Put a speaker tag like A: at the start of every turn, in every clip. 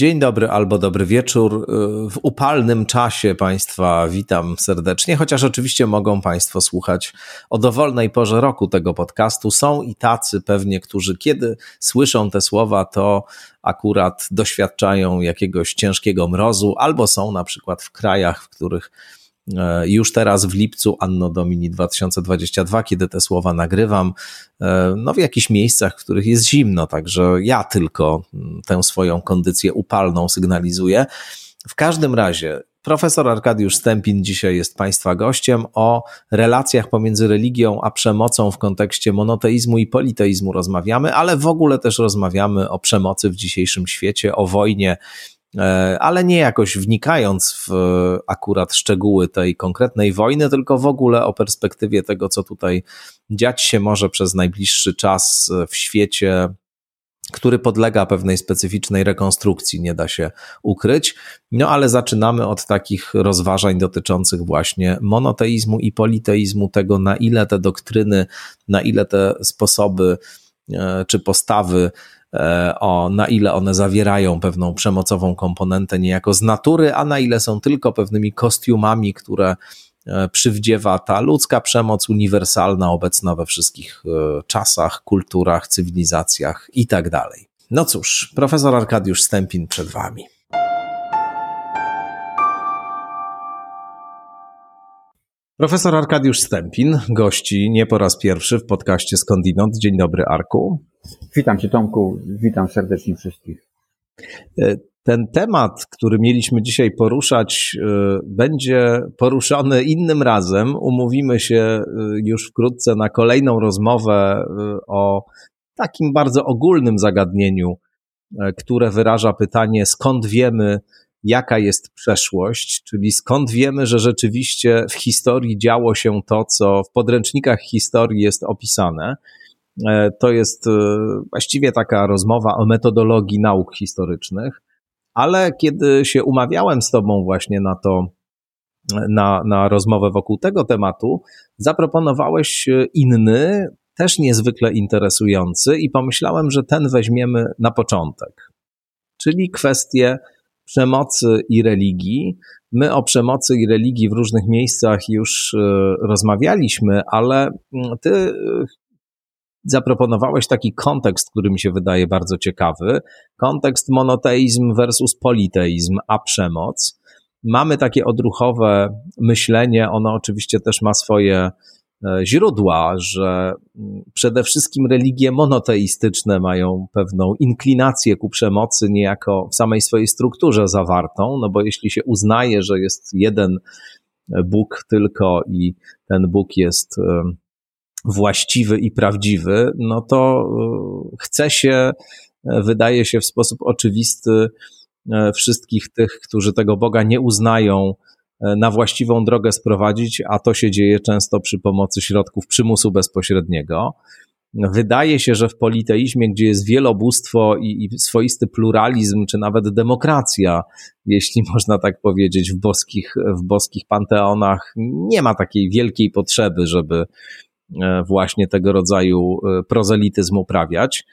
A: Dzień dobry albo dobry wieczór. W upalnym czasie Państwa witam serdecznie, chociaż oczywiście mogą Państwo słuchać o dowolnej porze roku tego podcastu. Są i tacy pewnie, którzy kiedy słyszą te słowa, to akurat doświadczają jakiegoś ciężkiego mrozu, albo są na przykład w krajach, w których już teraz w lipcu Anno Domini 2022, kiedy te słowa nagrywam, e, no w jakichś miejscach, w których jest zimno, także ja tylko mm, tę swoją kondycję upalną sygnalizuję. W każdym razie Profesor Arkadiusz Stępin dzisiaj jest Państwa gościem. O relacjach pomiędzy religią a przemocą w kontekście monoteizmu i politeizmu rozmawiamy, ale w ogóle też rozmawiamy o przemocy w dzisiejszym świecie, o wojnie E, ale nie jakoś wnikając w akurat szczegóły tej konkretnej wojny, tylko w ogóle o perspektywie tego, co tutaj dziać się może przez najbliższy czas w świecie, który podlega pewnej specyficznej rekonstrukcji, nie da się ukryć. No ale zaczynamy od takich rozważań dotyczących właśnie monoteizmu i politeizmu, tego na ile te doktryny, na ile te sposoby e, czy postawy E, o na ile one zawierają pewną przemocową komponentę niejako z natury, a na ile są tylko pewnymi kostiumami, które e, przywdziewa ta ludzka przemoc uniwersalna, obecna we wszystkich e, czasach, kulturach, cywilizacjach i tak dalej. No cóż, profesor Arkadiusz Stępin przed Wami. Profesor Arkadiusz Stępin gości nie po raz pierwszy w podcaście Skądinąd. Dzień dobry, Arku.
B: Witam Cię, Tomku. Witam serdecznie wszystkich.
A: E, ten temat, który mieliśmy dzisiaj poruszać, e, będzie poruszony innym razem. Umówimy się e, już wkrótce na kolejną rozmowę o takim bardzo ogólnym zagadnieniu, które wyraża pytanie, skąd wiemy, jaka jest przeszłość, czyli skąd wiemy, że rzeczywiście w historii działo się to, co w podręcznikach historii jest opisane. E, to jest e, właściwie taka rozmowa o metodologii nauk historycznych, ale kiedy się umawiałem z Tobą właśnie na to, na, na rozmowę wokół tego tematu, zaproponowałeś inny, też niezwykle interesujący, i pomyślałem, że ten weźmiemy na początek, czyli kwestię przemocy i religii. My o przemocy i religii w różnych miejscach już e, rozmawialiśmy, ale mm, ty zaproponowałeś taki kontekst, który mi się wydaje bardzo ciekawy. Kontekst monoteizm versus politeizm, a przemoc. Mamy takie odruchowe myślenie, ono oczywiście też ma swoje e, źródła, że mm, przede wszystkim religie monoteistyczne mają pewną inklinację ku przemocy, niejako w samej swojej strukturze zawartą, no bo jeśli się uznaje, że jest jeden Bóg tylko i ten Bóg jest właściwy i prawdziwy, no to e, chce się, e, wydaje się w sposób oczywisty, e, wszystkich tych, którzy tego Boga nie uznają, na właściwą drogę sprowadzić, a to się dzieje często przy pomocy środków przymusu bezpośredniego. Wydaje się, że w politeizmie, gdzie jest wielobóstwo i, i swoisty pluralizm, czy nawet demokracja, jeśli można tak powiedzieć, w boskich, w boskich panteonach, nie ma takiej wielkiej potrzeby, żeby E, właśnie tego rodzaju e, prozelityzm uprawiać.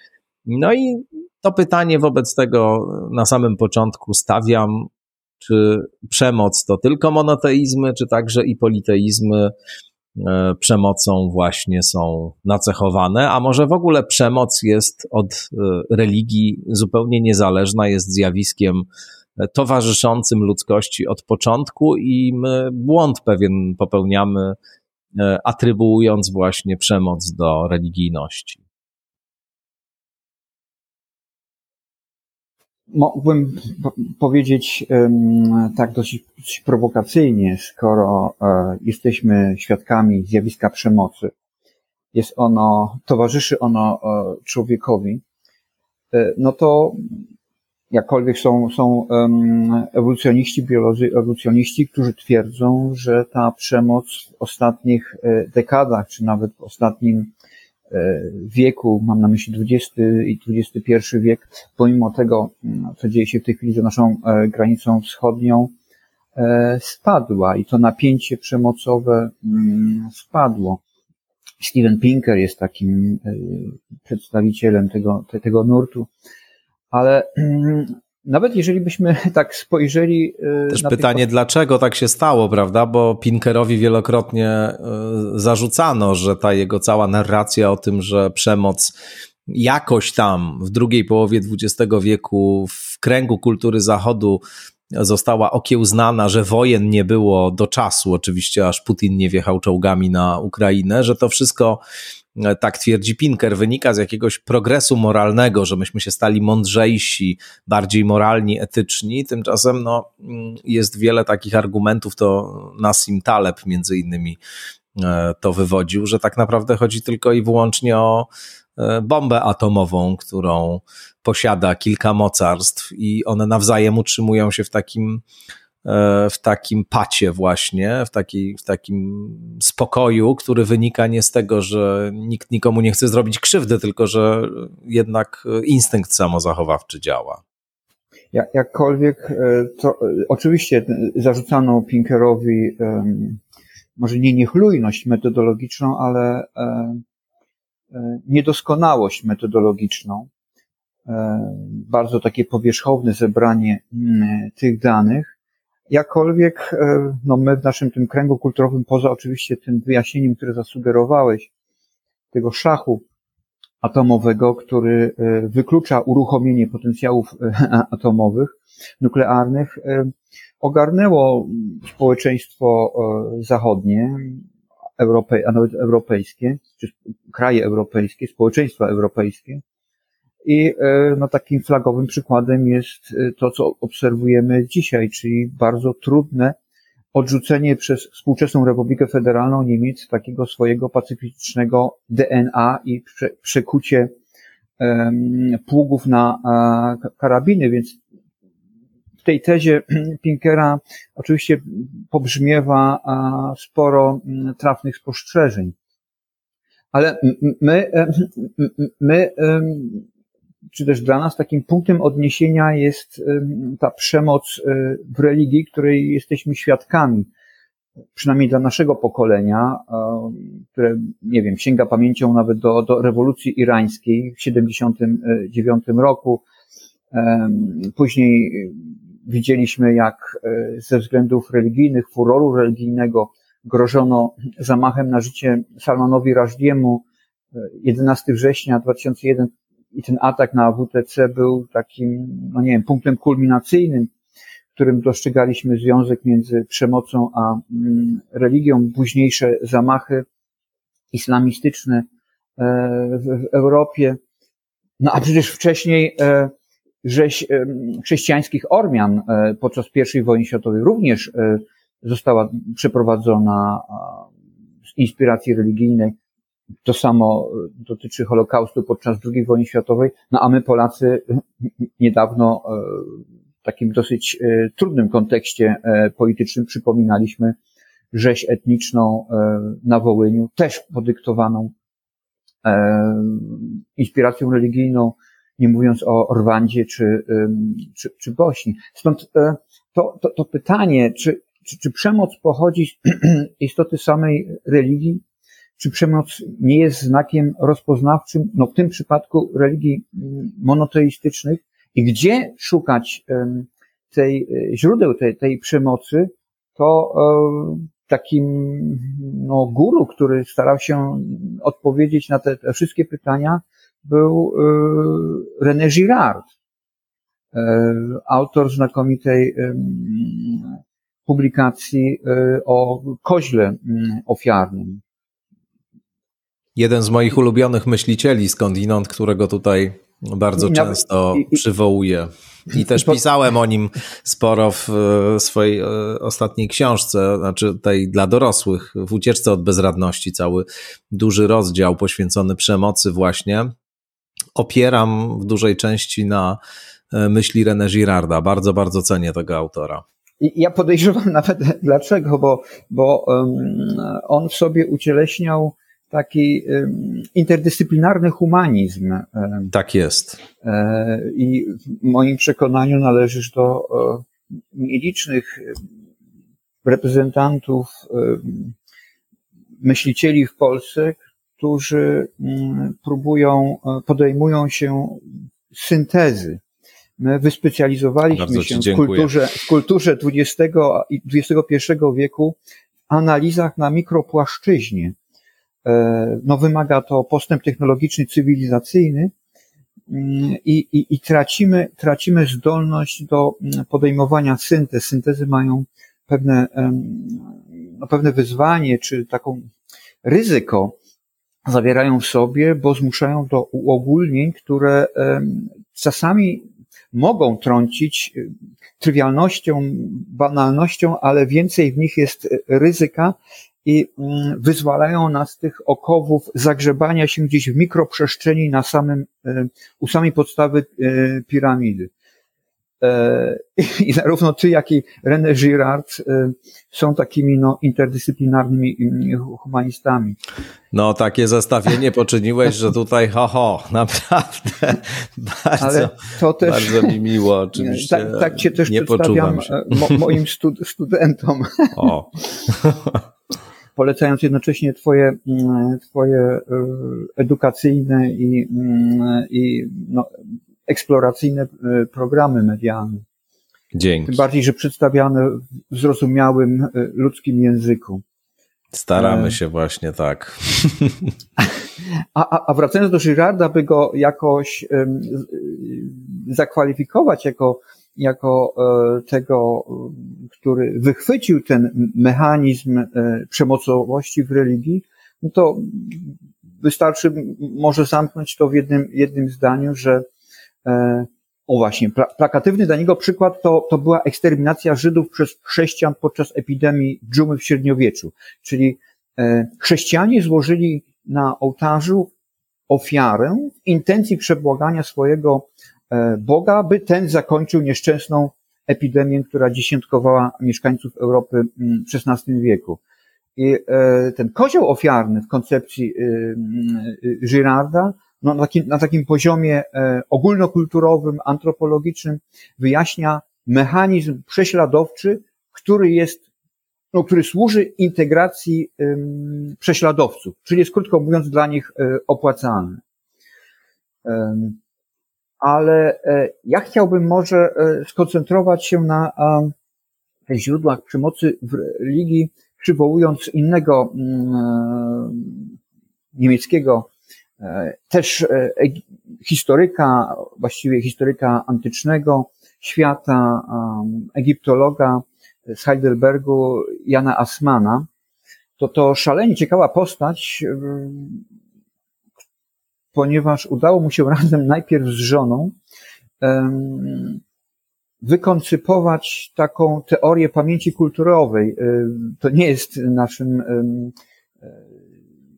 A: No i to pytanie wobec tego na samym początku stawiam, czy przemoc to tylko monoteizmy, czy także i politeizmy e, przemocą właśnie są nacechowane, a może w ogóle przemoc jest od religii zupełnie niezależna, jest zjawiskiem towarzyszącym ludzkości od początku i my błąd pewien popełniamy E, atrybuując właśnie przemoc do religijności.
B: Mógłbym powiedzieć tak dosyć prowokacyjnie, skoro e, jesteśmy świadkami zjawiska przemocy, jest ono, towarzyszy ono e, człowiekowi, no to jakkolwiek są, są ewolucjoniści, biolodzy, ewolucjoniści, którzy twierdzą, że ta przemoc w ostatnich e, dekadach, czy nawet w ostatnim e, wieku, mam na myśli XX i XXI wiek, pomimo tego, mm, co dzieje się w tej chwili za naszą e, granicą wschodnią, spadła i to napięcie przemocowe mm, spadło. Steven Pinker jest takim przedstawicielem tego, tego nurtu ale nawet jeżeli byśmy tak spojrzeli.
A: E, Też pytanie, tych... dlaczego tak się stało, prawda? Bo Pinkerowi wielokrotnie e, zarzucano, że ta jego cała narracja o tym, że przemoc jakoś tam w drugiej połowie XX wieku w kręgu kultury Zachodu została okiełznana, że wojen nie było do czasu, oczywiście aż Putin nie wjechał czołgami na Ukrainę, że to wszystko tak twierdzi Pinker, wynika z jakiegoś progresu moralnego, że myśmy się stali mądrzejsi, bardziej moralni, etyczni. Tymczasem no, mm, jest wiele takich argumentów, to Nassim Taleb między innymi e, to wywodził, że tak naprawdę chodzi tylko i wyłącznie o e, bombę atomową, którą posiada kilka mocarstw i one nawzajem utrzymują się w takim E, w takim pacie właśnie, w, taki, w takim spokoju, który wynika nie z tego, że nikt nikomu nie chce zrobić krzywdy, tylko że jednak instynkt samozachowawczy działa.
B: Jak, jakkolwiek, e, to e, oczywiście zarzucano Pinkerowi może nie niechlujność metodologiczną, ale niedoskonałość metodologiczną. Bardzo takie powierzchowne zebranie tych danych, Jakkolwiek, e, no my w naszym tym kręgu kulturowym, poza oczywiście tym wyjaśnieniem, które zasugerowałeś, tego szachu atomowego, który e, wyklucza uruchomienie potencjałów e, atomowych, nuklearnych, ogarnęło społeczeństwo zachodnie, Europej, a nawet europejskie, czy kraje europejskie, społeczeństwa europejskie, i e, no, takim flagowym przykładem jest e, to, co obserwujemy dzisiaj, czyli bardzo trudne odrzucenie przez współczesną Republikę Federalną Niemiec takiego swojego pacyfistycznego DNA i prze, przekucie um, pługów na a, karabiny, więc w tej tezie Pinkera oczywiście pobrzmiewa a, sporo trafnych spostrzeżeń. Ale my, my czy też dla nas takim punktem odniesienia jest ta przemoc y, w religii, której jesteśmy świadkami. Przynajmniej dla naszego pokolenia, które, nie wiem, sięga pamięcią nawet do, do rewolucji irańskiej w 79 roku. Później widzieliśmy, jak e, ze względów religijnych, furoru religijnego grożono zamachem na życie Salmanowi Rajdiemu 11 września 2001 i ten atak na WTC był takim, no nie wiem, punktem kulminacyjnym, w którym dostrzegaliśmy związek między przemocą a mm, religią. Późniejsze zamachy islamistyczne e, w Europie. No a przecież wcześniej e, rzeź e, chrześcijańskich Ormian podczas I wojny światowej również została przeprowadzona z inspiracji religijnej. To samo dotyczy Holokaustu podczas II wojny światowej, no a my Polacy niedawno e, w takim dosyć e, trudnym kontekście e, politycznym przypominaliśmy rzeź etniczną na Wołyniu, też podyktowaną inspiracją religijną, nie mówiąc o Rwandzie czy, czy, czy Bośni. Stąd to, to, to pytanie, czy, czy, czy przemoc pochodzi z istoty samej religii, czy przemoc nie jest znakiem rozpoznawczym, no w tym przypadku religii mm, monoteistycznych? I gdzie szukać tej, e, źródeł tej, tej przemocy, to e, takim no, guru, który starał się odpowiedzieć na te, te wszystkie pytania, był e, René Girard, autor znakomitej publikacji o koźle mm, ofiarnym
A: jeden z moich ulubionych myślicieli skądinąd, którego tutaj bardzo często przywołuję. I też pisałem o nim sporo w swojej e, ostatniej książce, znaczy tej dla dorosłych, w ucieczce od bezradności, cały duży rozdział poświęcony przemocy właśnie. Opieram w dużej części na e, myśli René Girarda. Bardzo, bardzo cenię tego autora.
B: Ja podejrzewam nawet dlaczego, bo, bo on w sobie ucieleśniał taki interdyscyplinarny humanizm.
A: Tak jest.
B: E, I w moim przekonaniu należysz do nielicznych reprezentantów myślicieli w Polsce, którzy próbują, podejmują się syntezy My wyspecjalizowaliśmy się w kulturze, w kulturze XX i XXI wieku w analizach na mikropłaszczyźnie. E, no, wymaga to postęp technologiczny, cywilizacyjny mm, i, i, i tracimy, tracimy zdolność do mm, podejmowania syntez. Syntezy mają pewne, no, pewne wyzwanie, czy taką ryzyko zawierają w sobie, bo zmuszają do uogólnień, które czasami mogą trącić y, trywialnością, banalnością, ale więcej w nich jest ryzyka i mm, wyzwalają nas z tych okowów zagrzebania się gdzieś w mikroprzestrzeni na samym, y, u samej podstawy y, piramidy. E, I zarówno ty, jak i René Girard e, są takimi no, interdyscyplinarnymi humanistami.
A: No, takie zestawienie poczyniłeś, że tutaj ho, ho, naprawdę bardzo, też, bardzo mi miło, oczywiście.
B: Tak, tak cię też nie przedstawiam e, mo, moim stud, studentom. O. Polecając jednocześnie twoje, twoje edukacyjne i, i no, eksploracyjne e, programy medialne.
A: Dzięki.
B: Tym bardziej, że przedstawiane w zrozumiałym e, ludzkim języku.
A: Staramy e, się właśnie tak.
B: A, a, wracając do Girarda, by go jakoś zakwalifikować jako, jako um, tego, który wychwycił ten mechanizm um, przemocowości w religii, no to wystarczy może zamknąć to w jednym, jednym zdaniu, że E, o właśnie, plakatywny dla niego przykład to, to była eksterminacja Żydów przez chrześcijan podczas epidemii dżumy w średniowieczu. Czyli e, chrześcijanie złożyli na ołtarzu ofiarę w intencji przebłagania swojego e, Boga, by ten zakończył nieszczęsną epidemię, która dziesiątkowała mieszkańców Europy w XVI wieku. I ten kozioł ofiarny w koncepcji Girarda no, na, takim, na takim poziomie e, ogólnokulturowym, antropologicznym wyjaśnia mechanizm prześladowczy, który jest, no, który służy integracji prześladowców, czyli jest krótko mówiąc dla nich y, opłacalny. Ale y, ja chciałbym może y, skoncentrować się na źródłach przemocy w religii, przywołując innego mm, niemieckiego E, też e, historyka, właściwie historyka antycznego świata, egiptologa z Heidelbergu, Jana Asmana, to to szalenie ciekawa postać, ponieważ udało mu się razem najpierw z żoną wykoncypować taką teorię pamięci kulturowej. To nie jest naszym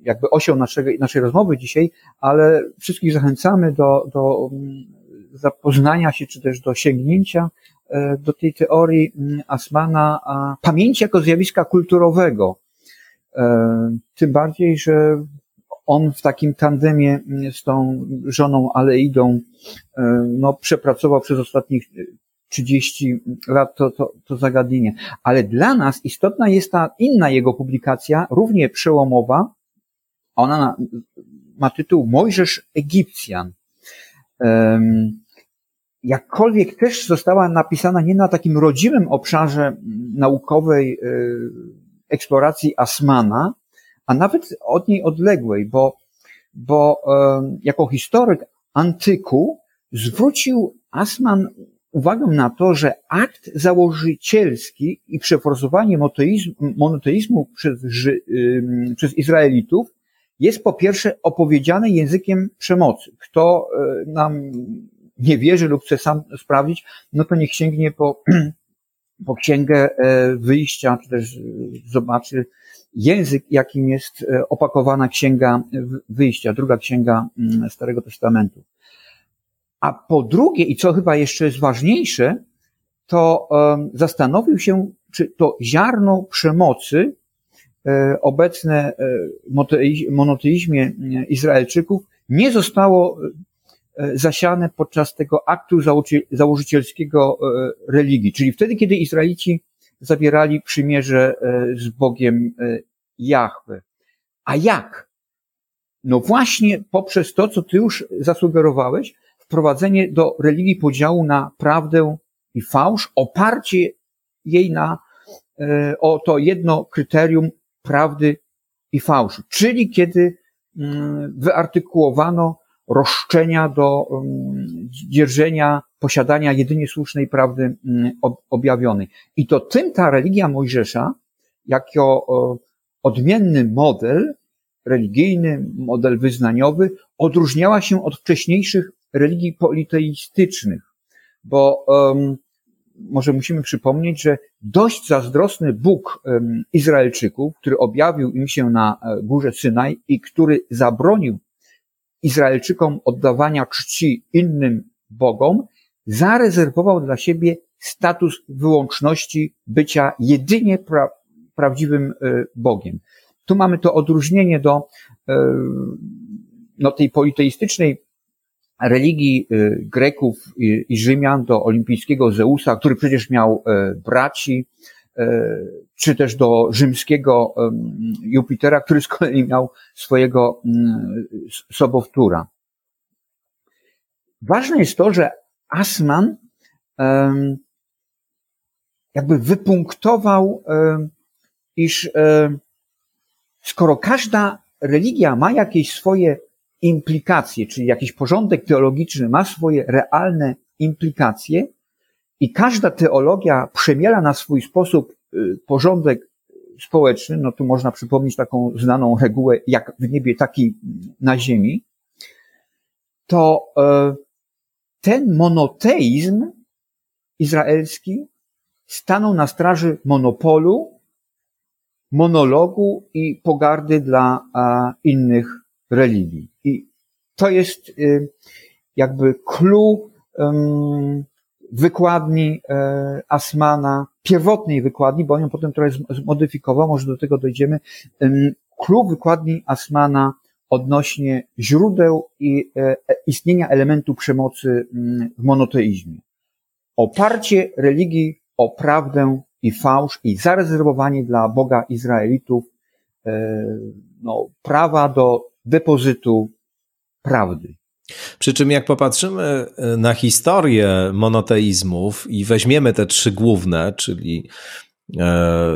B: jakby osią naszej, naszej rozmowy dzisiaj, ale wszystkich zachęcamy do, do mm, zapoznania się, czy też do sięgnięcia e, do tej teorii mm, Asmana pamięci jako zjawiska kulturowego. E, tym bardziej, że on w takim tandemie mm, z tą żoną Aleidą e, no, przepracował przez ostatnich 30 lat to, to, to zagadnienie. Ale dla nas istotna jest ta inna jego publikacja, równie przełomowa, ona ma tytuł Mojżesz Egipcjan. Jakkolwiek też została napisana nie na takim rodzimym obszarze naukowej e, eksploracji Asmana, a nawet od niej odległej, bo, bo jako historyk antyku zwrócił Asman uwagę na to, że akt założycielski i przeforsowanie monoteizmu, przez, przez Izraelitów jest po pierwsze opowiedziane językiem przemocy. Kto e, nam nie wierzy lub chce sam sprawdzić, no to niech sięgnie po, po księgę e, wyjścia, czy też e, zobaczy język, jakim jest opakowana księga wyjścia, druga księga mm, Starego Testamentu. A po drugie, i co chyba jeszcze jest ważniejsze, to zastanowił się, czy to ziarno przemocy E, obecne e, monoteizmie e, Izraelczyków nie zostało zasiane podczas tego aktu założycielskiego religii, czyli wtedy, kiedy Izraelici zawierali przymierze z Bogiem Jahwe. A jak? No właśnie poprzez to, co ty już zasugerowałeś, wprowadzenie do religii podziału na prawdę i fałsz, oparcie jej na e, o to jedno kryterium prawdy i fałszu. Czyli kiedy mm, wyartykułowano roszczenia do mm, dzierżenia, posiadania jedynie słusznej prawdy mm, objawionej. I to tym ta religia Mojżesza, jako odmienny model religijny, model wyznaniowy, odróżniała się od wcześniejszych religii politeistycznych, bo um, może musimy przypomnieć, że dość zazdrosny Bóg um, Izraelczyków, który objawił im się na e, górze Synaj i który zabronił Izraelczykom oddawania czci innym bogom, zarezerwował dla siebie status wyłączności bycia jedynie pra prawdziwym e, Bogiem. Tu mamy to odróżnienie do e, no, tej politeistycznej religii e, Greków i Rzymian, do olimpijskiego Zeusa, który przecież miał braci, czy też do rzymskiego Jupitera, który z kolei miał swojego mm, sobowtóra. Ważne jest to, że Asman jakby wypunktował, iż skoro każda religia ma jakieś swoje implikacje, czyli jakiś porządek teologiczny ma swoje realne implikacje i każda teologia przemiela na swój sposób y, porządek społeczny, no tu można przypomnieć taką znaną regułę, jak w niebie, taki na ziemi, to e, ten monoteizm izraelski stanął na straży monopolu monologu i pogardy dla innych religii. I to jest y, jakby clue wykładni e, Asmana, pierwotnej wykładni, bo on ją potem trochę zmodyfikował, może do tego dojdziemy, clue wykładni Asmana odnośnie źródeł i e, istnienia elementu przemocy w monoteizmie. Oparcie religii o prawdę i fałsz i zarezerwowanie dla Boga Izraelitów e, no, prawa do depozytu prawdy.
A: Przy czym jak popatrzymy e, na historię monoteizmów i weźmiemy te trzy główne, czyli E,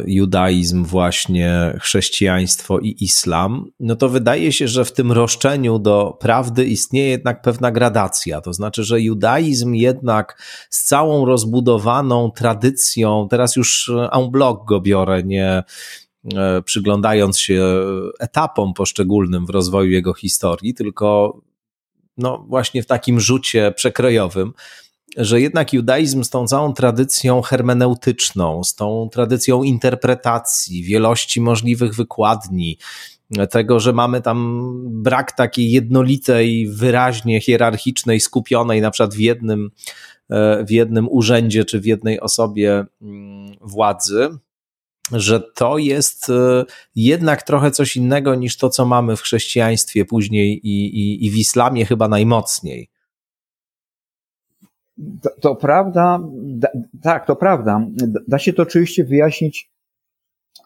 A: judaizm, właśnie chrześcijaństwo i islam, no to wydaje się, że w tym roszczeniu do prawdy istnieje jednak pewna gradacja. To znaczy, że judaizm jednak z całą rozbudowaną tradycją, teraz już en bloc go biorę, nie e, przyglądając się etapom poszczególnym w rozwoju jego historii, tylko no właśnie w takim rzucie przekrojowym, że jednak judaizm z tą całą tradycją hermeneutyczną, z tą tradycją interpretacji, wielości możliwych wykładni, tego, że mamy tam brak takiej jednolitej, wyraźnie hierarchicznej, skupionej na przykład w jednym, e, w jednym urzędzie czy w jednej osobie mm, władzy, że to jest e, jednak trochę coś innego niż to, co mamy w chrześcijaństwie później i, i, i w islamie chyba najmocniej.
B: To, to prawda, da, tak, to prawda. Da, się to oczywiście wyjaśnić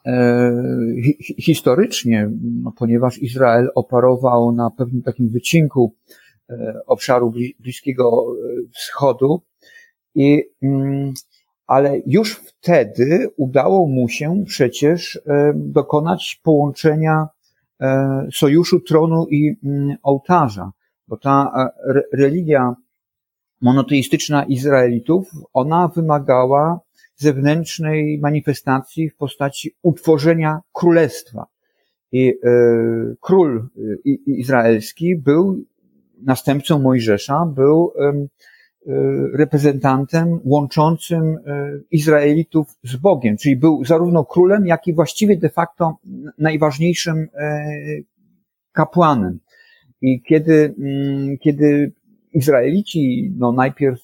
B: e, hi, historycznie, no, ponieważ Izrael operował na pewnym takim wycinku e, obszaru Bliskiego Wschodu i mm, ale już wtedy udało mu się przecież e, dokonać połączenia e, sojuszu tronu i mm, ołtarza, bo ta e, religia monoteistyczna Izraelitów, ona wymagała zewnętrznej manifestacji w postaci utworzenia królestwa. I e, król e, izraelski był następcą Mojżesza, był e, reprezentantem łączącym Izraelitów z Bogiem, czyli był zarówno królem, jak i właściwie de facto najważniejszym kapłanem. I kiedy, mm, kiedy Izraelici no, najpierw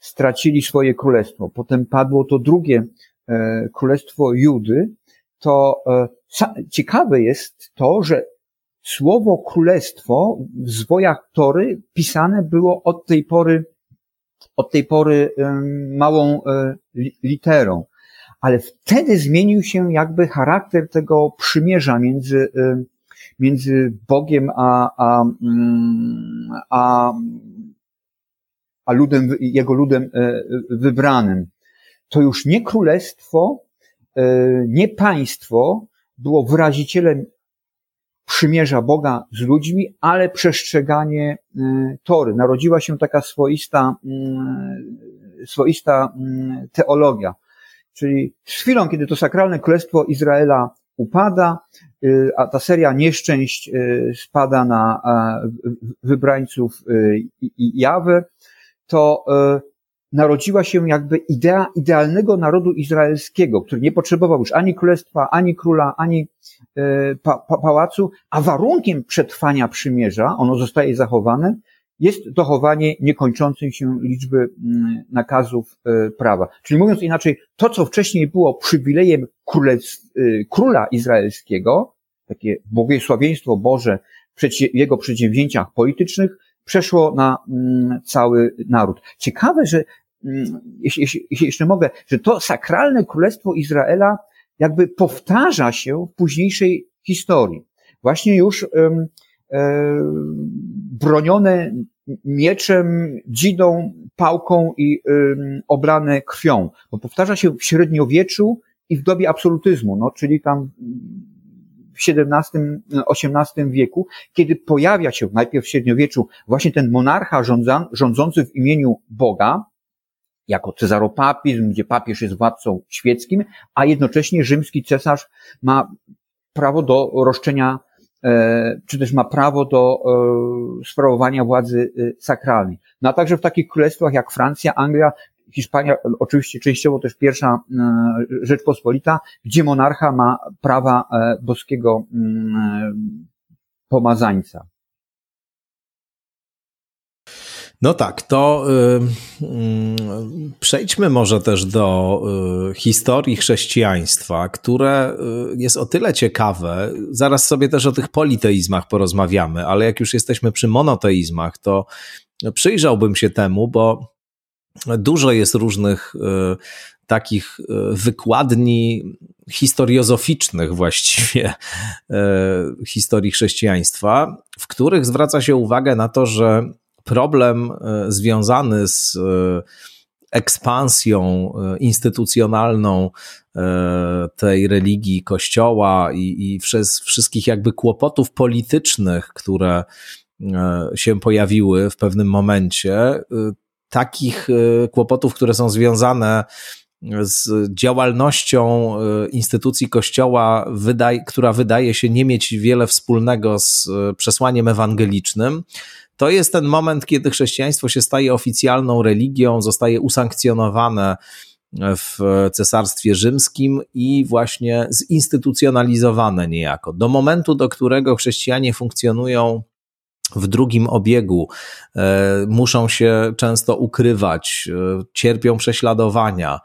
B: stracili swoje królestwo, potem padło to drugie e, królestwo Judy, to e, ciekawe jest to, że słowo królestwo w zwojach Tory pisane było od tej pory, od tej pory małą e, literą. Ale wtedy zmienił się jakby charakter tego przymierza między między Bogiem a, a, mm, a a ludem, jego ludem wybranym. To już nie królestwo, nie państwo było wyrazicielem przymierza Boga z ludźmi, ale przestrzeganie Tory. Narodziła się taka swoista, swoista teologia. Czyli z chwilą, kiedy to sakralne królestwo Izraela upada, y, a ta seria nieszczęść y, spada na wybrańców y, Jawy, to narodziła się jakby idea idealnego narodu izraelskiego, który nie potrzebował już ani królestwa, ani króla, ani pa pałacu, a warunkiem przetrwania przymierza, ono zostaje zachowane, jest dochowanie niekończącej się liczby mm, nakazów e, prawa. Czyli mówiąc inaczej, to co wcześniej było przywilejem e, króla izraelskiego, takie błogosławieństwo Boże w jego przedsięwzięciach politycznych, przeszło na mm, cały naród. Ciekawe, że mm, jeśli, jeśli, jeszcze mogę, że to sakralne królestwo Izraela jakby powtarza się w późniejszej historii. Właśnie już um, bronione mieczem, dzidą, pałką i oblane krwią. Bo powtarza się w średniowieczu i w dobie absolutyzmu, no, czyli tam w XVII-XVIII wieku, kiedy pojawia się najpierw w średniowieczu właśnie ten monarcha rządza, rządzący w imieniu Boga, jako cezaropapizm, gdzie papież jest władcą świeckim, a jednocześnie rzymski cesarz ma prawo do roszczenia E, czy też ma prawo do e, sprawowania władzy e, sakralnej. No a także w takich królestwach jak Francja, Anglia, Hiszpania, oczywiście częściowo też pierwsza Rzeczpospolita, gdzie monarcha ma prawa boskiego mm, pomazańca.
A: No tak, to y, y, przejdźmy może też do y, historii chrześcijaństwa, które y, jest o tyle ciekawe. Zaraz sobie też o tych politeizmach porozmawiamy, ale jak już jesteśmy przy monoteizmach, to przyjrzałbym się temu, bo dużo jest różnych y, takich y, wykładni historiozoficznych właściwie historii chrześcijaństwa, w których zwraca się uwagę na to, że problem e, związany z e, ekspansją e, instytucjonalną tej religii, kościoła i, i wszystkich jakby kłopotów politycznych, które się pojawiły w pewnym momencie, takich kłopotów, które są związane z działalnością instytucji Kościoła, która wydaje się nie mieć wiele wspólnego z przesłaniem ewangelicznym, to jest ten moment, kiedy chrześcijaństwo się staje oficjalną religią, zostaje usankcjonowane w Cesarstwie Rzymskim i właśnie zinstytucjonalizowane niejako. Do momentu, do którego chrześcijanie funkcjonują w drugim obiegu, e, muszą się często ukrywać, e, cierpią prześladowania,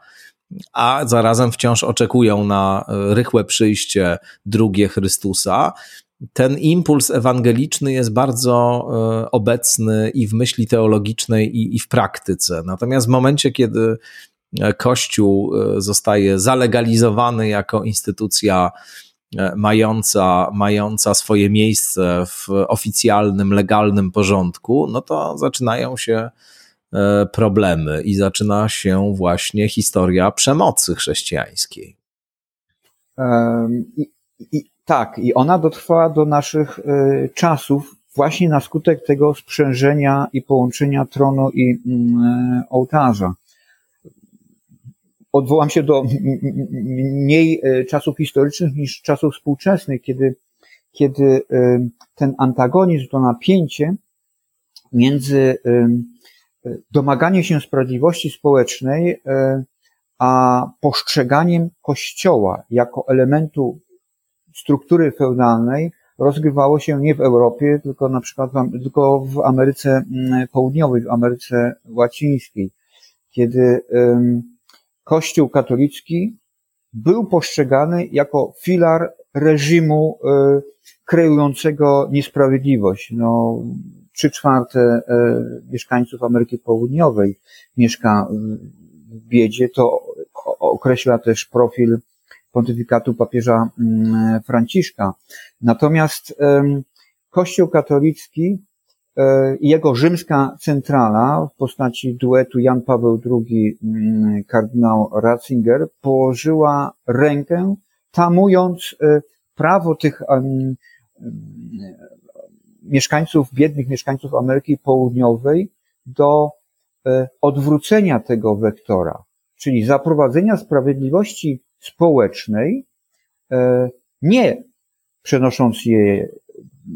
A: a zarazem wciąż oczekują na e, rychłe przyjście drugie Chrystusa ten impuls ewangeliczny jest bardzo e, obecny i w myśli teologicznej, i, i w praktyce. Natomiast w momencie, kiedy e, Kościół e, zostaje zalegalizowany jako instytucja mająca, mająca swoje miejsce w oficjalnym, legalnym porządku, no to zaczynają się problemy i zaczyna się właśnie historia przemocy chrześcijańskiej.
B: Um, i, i tak, i ona dotrwała do naszych y, czasów właśnie na skutek tego sprzężenia i połączenia tronu i y, ołtarza. Odwołam się do mniej y, czasów historycznych niż czasów współczesnych, kiedy, kiedy ten antagonizm, to napięcie między domaganiem się sprawiedliwości społecznej, a postrzeganiem Kościoła jako elementu struktury feudalnej rozgrywało się nie w Europie, tylko na przykład w, tylko w Ameryce mm, Południowej, w Ameryce Łacińskiej, kiedy Kościół katolicki był postrzegany jako filar reżimu y, kreującego niesprawiedliwość. No, trzy czwarte y, mieszkańców Ameryki Południowej mieszka w biedzie, to określa też profil pontyfikatu papieża mm, Franciszka. Natomiast Kościół katolicki i jego rzymska centrala w postaci duetu Jan Paweł II, mm, kardynał Ratzinger, położyła rękę, tamując prawo tych mieszkańców, biednych mieszkańców Ameryki Południowej do e, odwrócenia tego wektora, czyli zaprowadzenia sprawiedliwości społecznej, e, nie przenosząc je,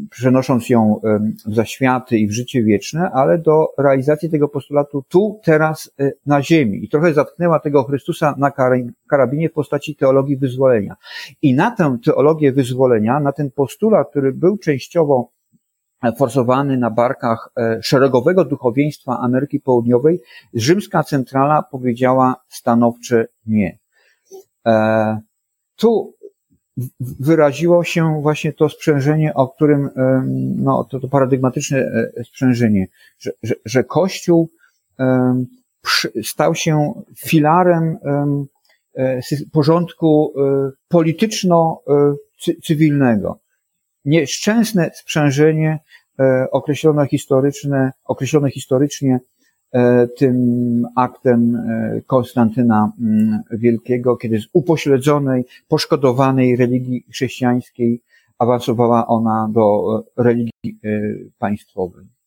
B: przenosząc ją w zaświaty i w życie wieczne, ale do realizacji tego postulatu tu, teraz, e, na ziemi. I trochę zatknęła tego Chrystusa na karabinie w postaci teologii wyzwolenia. I na tę teologię wyzwolenia, na ten postulat, który był częściowo forsowany na barkach e, szeregowego duchowieństwa Ameryki Południowej, rzymska centrala powiedziała stanowcze nie. E, tu wyraziło się właśnie to sprzężenie, o którym, no, to, to paradygmatyczne e, sprzężenie, że, że, że Kościół stał się filarem porządku polityczno-cywilnego nieszczęsne sprzężenie e, określone historyczne, określone historycznie e, tym aktem e, Konstantyna mm, Wielkiego, kiedy z upośledzonej, poszkodowanej religii chrześcijańskiej awansowała ona do religii państwowej.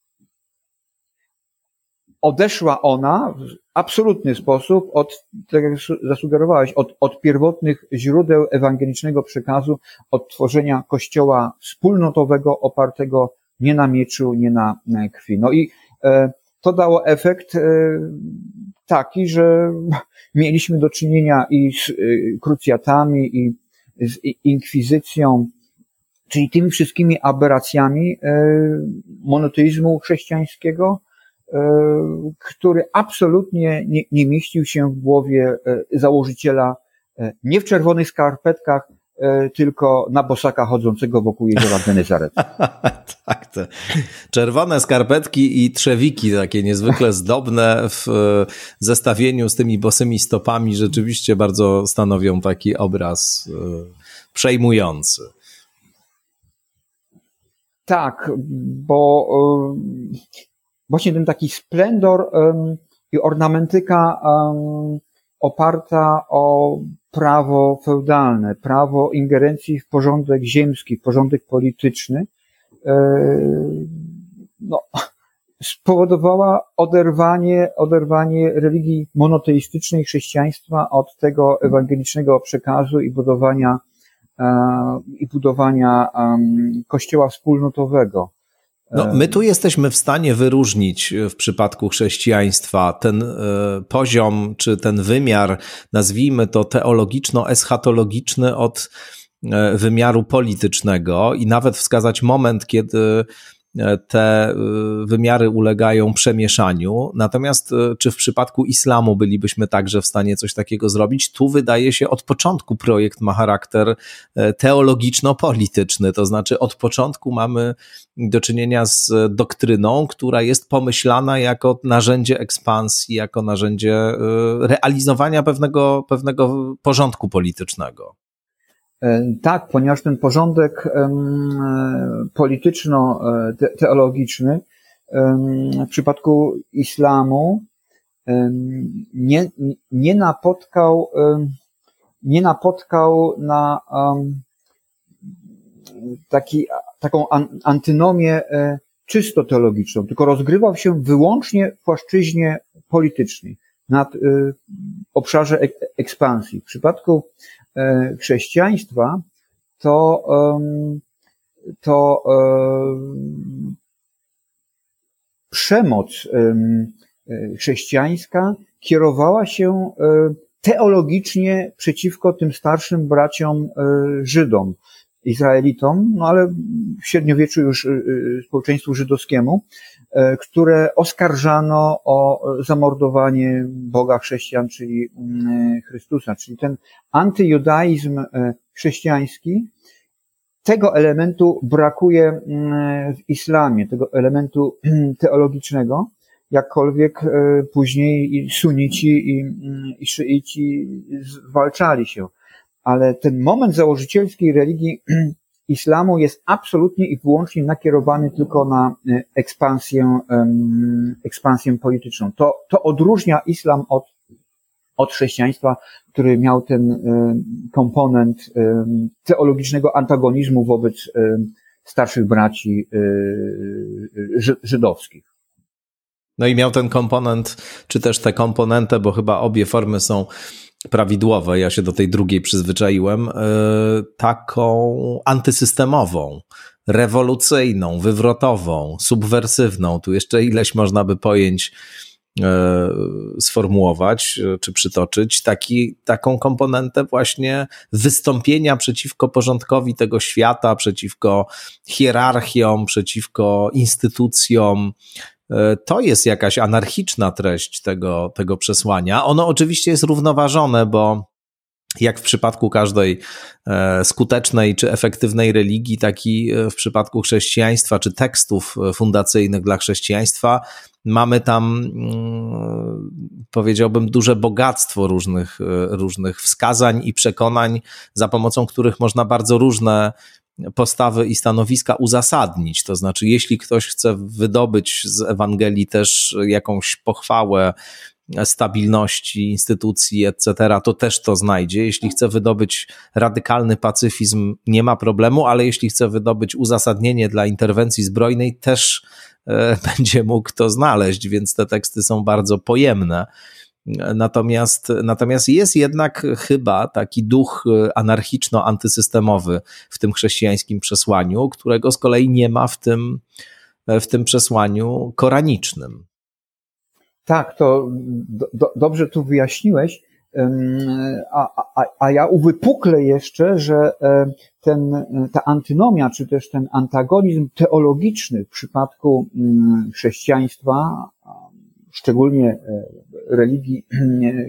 B: Odeszła ona w absolutny sposób od, tak jak zasugerowałeś, od, od pierwotnych źródeł ewangelicznego przekazu, od tworzenia kościoła wspólnotowego opartego nie na mieczu, nie na krwi. No i e, to dało efekt e, taki, że mieliśmy do czynienia i z e, krucjatami, i z inkwizycją, czyli tymi wszystkimi aberracjami e, monoteizmu chrześcijańskiego, który absolutnie nie, nie mieścił się w głowie e, założyciela e, nie w czerwonych skarpetkach, tylko na bosaka chodzącego wokół jeziora Genezaret.
A: tak, te czerwone skarpetki i trzewiki takie niezwykle zdobne w zestawieniu z tymi bosymi stopami rzeczywiście bardzo stanowią taki obraz przejmujący.
B: Tak, bo właśnie ten taki splendor i ornamentyka oparta o prawo feudalne, prawo ingerencji w porządek ziemski, w porządek polityczny, e, no, spowodowała oderwanie, oderwanie religii monoteistycznej chrześcijaństwa od tego ewangelicznego przekazu i budowania, e, i budowania kościoła wspólnotowego.
A: No, my tu jesteśmy w stanie wyróżnić w przypadku chrześcijaństwa ten e, poziom, czy ten wymiar, nazwijmy to teologiczno-eschatologiczny od e, wymiaru politycznego i nawet wskazać moment, kiedy E, te e, wymiary ulegają przemieszaniu. Natomiast e, czy w przypadku islamu bylibyśmy także w stanie coś takiego zrobić? Tu wydaje się od początku projekt ma charakter teologiczno-polityczny, to znaczy od początku mamy do czynienia z doktryną, która jest pomyślana jako narzędzie ekspansji, jako narzędzie realizowania pewnego, pewnego porządku politycznego.
B: E, tak, ponieważ ten porządek polityczno-teologiczny w przypadku islamu nie, nie napotkał, nie napotkał na taki, taką antynomię e, czysto teologiczną, tylko rozgrywał się wyłącznie w płaszczyźnie politycznej, nad e, obszarze ekspansji. W przypadku E, chrześcijaństwa, to, to przemoc e, chrześcijańska kierowała się e, teologicznie przeciwko tym starszym braciom Żydom, Izraelitom, no ale w średniowieczu już społeczeństwu żydowskiemu, E, które oskarżano o zamordowanie Boga chrześcijan, czyli mm, Chrystusa, czyli ten antyjudaizm e, chrześcijański, tego elementu brakuje mm, w islamie, tego elementu teologicznego, jakkolwiek e, później i sunici i, mm, i szyici zwalczali się. Ale ten moment założycielskiej religii islamu jest absolutnie i wyłącznie nakierowany tylko na ekspansję, ekspansję polityczną. To, to odróżnia islam od, od chrześcijaństwa, który miał ten komponent teologicznego antagonizmu wobec starszych braci żydowskich.
A: No i miał ten komponent, czy też tę komponentę, bo chyba obie formy są prawidłowe, ja się do tej drugiej przyzwyczaiłem, e, taką antysystemową, rewolucyjną, wywrotową, subwersywną. Tu jeszcze ileś można by pojęć e, sformułować e, czy przytoczyć, taki, taką komponentę właśnie wystąpienia przeciwko porządkowi tego świata, przeciwko hierarchiom, przeciwko instytucjom, to jest jakaś anarchiczna treść tego, tego przesłania. Ono oczywiście jest równoważone, bo jak w przypadku każdej e, skutecznej czy efektywnej religii, tak i e, w przypadku chrześcijaństwa czy tekstów fundacyjnych dla chrześcijaństwa, mamy tam, mm, powiedziałbym, duże bogactwo różnych, różnych wskazań i przekonań, za pomocą których można bardzo różne postawy i stanowiska uzasadnić. To znaczy, jeśli ktoś chce wydobyć z Ewangelii też jakąś pochwałę stabilności instytucji, etc., to też to znajdzie. Jeśli chce wydobyć radykalny pacyfizm, nie ma problemu, ale jeśli chce wydobyć uzasadnienie dla interwencji zbrojnej, też e, będzie mógł to znaleźć, więc te teksty są bardzo pojemne. Natomiast, natomiast jest jednak chyba taki duch anarchiczno-antysystemowy w tym chrześcijańskim przesłaniu, którego z kolei nie ma w tym, w tym przesłaniu koranicznym.
B: Tak, to do, dobrze tu wyjaśniłeś. A, a, a ja uwypuklę jeszcze, że ten, ta antynomia, czy też ten antagonizm teologiczny w przypadku mm, chrześcijaństwa, szczególnie e, religii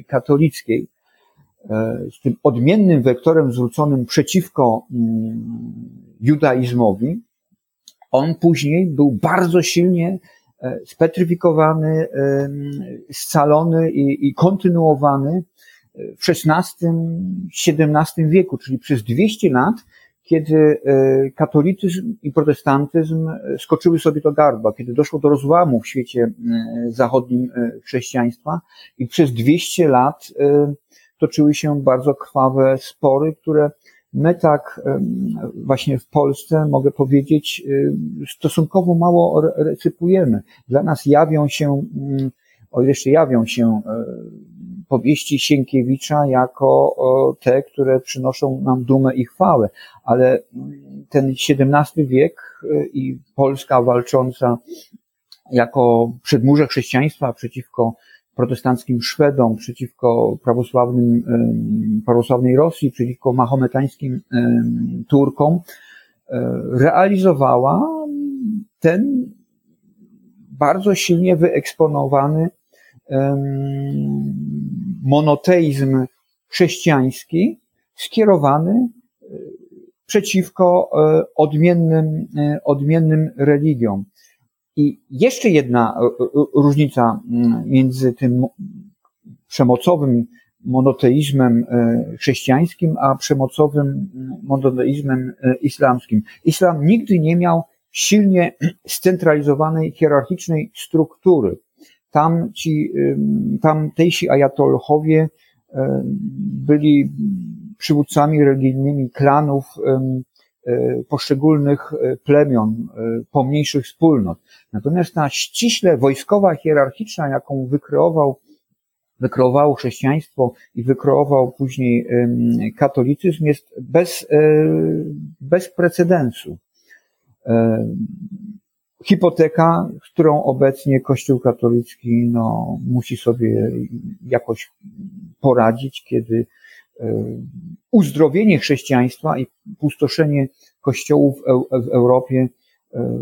B: katolickiej, e, z tym odmiennym wektorem zwróconym przeciwko mm, judaizmowi, on później był bardzo silnie e, spetryfikowany, scalony i, i kontynuowany w XVI-XVII wieku, czyli przez 200 lat kiedy e, katolicyzm i protestantyzm e, skoczyły sobie do gardła, kiedy doszło do rozłamu w świecie e, zachodnim chrześcijaństwa i przez 200 lat toczyły się bardzo krwawe spory, które my tak właśnie w Polsce, mogę powiedzieć, stosunkowo mało recypujemy. Dla nas jawią się, mm, o ile jeszcze jawią się powieści Sienkiewicza jako te, które przynoszą nam dumę i chwałę, ale ten XVII wiek y, i Polska walcząca jako przedmurze chrześcijaństwa przeciwko protestanckim Szwedom, przeciwko prawosławnym, prawosławnej Rosji, przeciwko mahometańskim Turkom, y, realizowała ten bardzo silnie wyeksponowany monoteizm chrześcijański skierowany e, przeciwko e, odmiennym, e, odmiennym religiom. I jeszcze jedna różnica między tym przemocowym monoteizmem chrześcijańskim, a przemocowym monoteizmem islamskim. Islam nigdy nie miał silnie scentralizowanej, hierarchicznej struktury tam ci, tamtejsi ajatolhowie byli przywódcami religijnymi klanów e, poszczególnych e, plemion, pomniejszych wspólnot. Natomiast ta ściśle wojskowa, hierarchiczna, jaką wykreował, wykreowało chrześcijaństwo i wykreował później katolicyzm, jest bez, bez precedensu hipoteka, którą obecnie Kościół katolicki no, musi sobie jakoś poradzić, kiedy e, uzdrowienie chrześcijaństwa i pustoszenie kościołów w Europie e,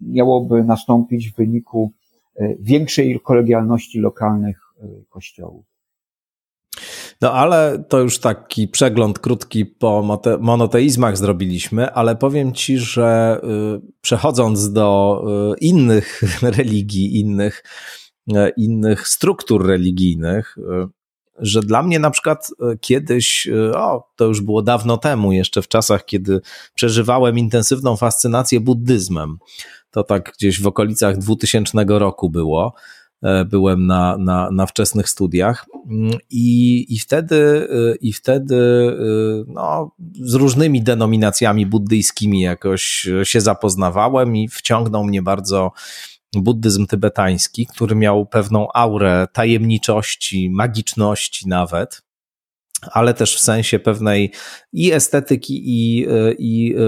B: miałoby nastąpić w wyniku e, większej kolegialności lokalnych kościołów.
A: No ale to już taki przegląd krótki po monoteizmach zrobiliśmy, ale powiem ci, że y, przechodząc do y, innych religii, innych, y, innych struktur religijnych, że dla mnie na przykład kiedyś, o, to już było dawno temu, jeszcze w czasach, kiedy przeżywałem intensywną fascynację buddyzmem, to tak gdzieś w okolicach 2000 roku było, byłem na, na, na wczesnych studiach. Mm, i, i wtedy, i wtedy no, z różnymi denominacjami buddyjskimi jakoś się zapoznawałem i wciągnął mnie bardzo buddyzm tybetański, który miał pewną aurę tajemniczości, magiczności nawet, ale też w sensie pewnej i estetyki, i, i e,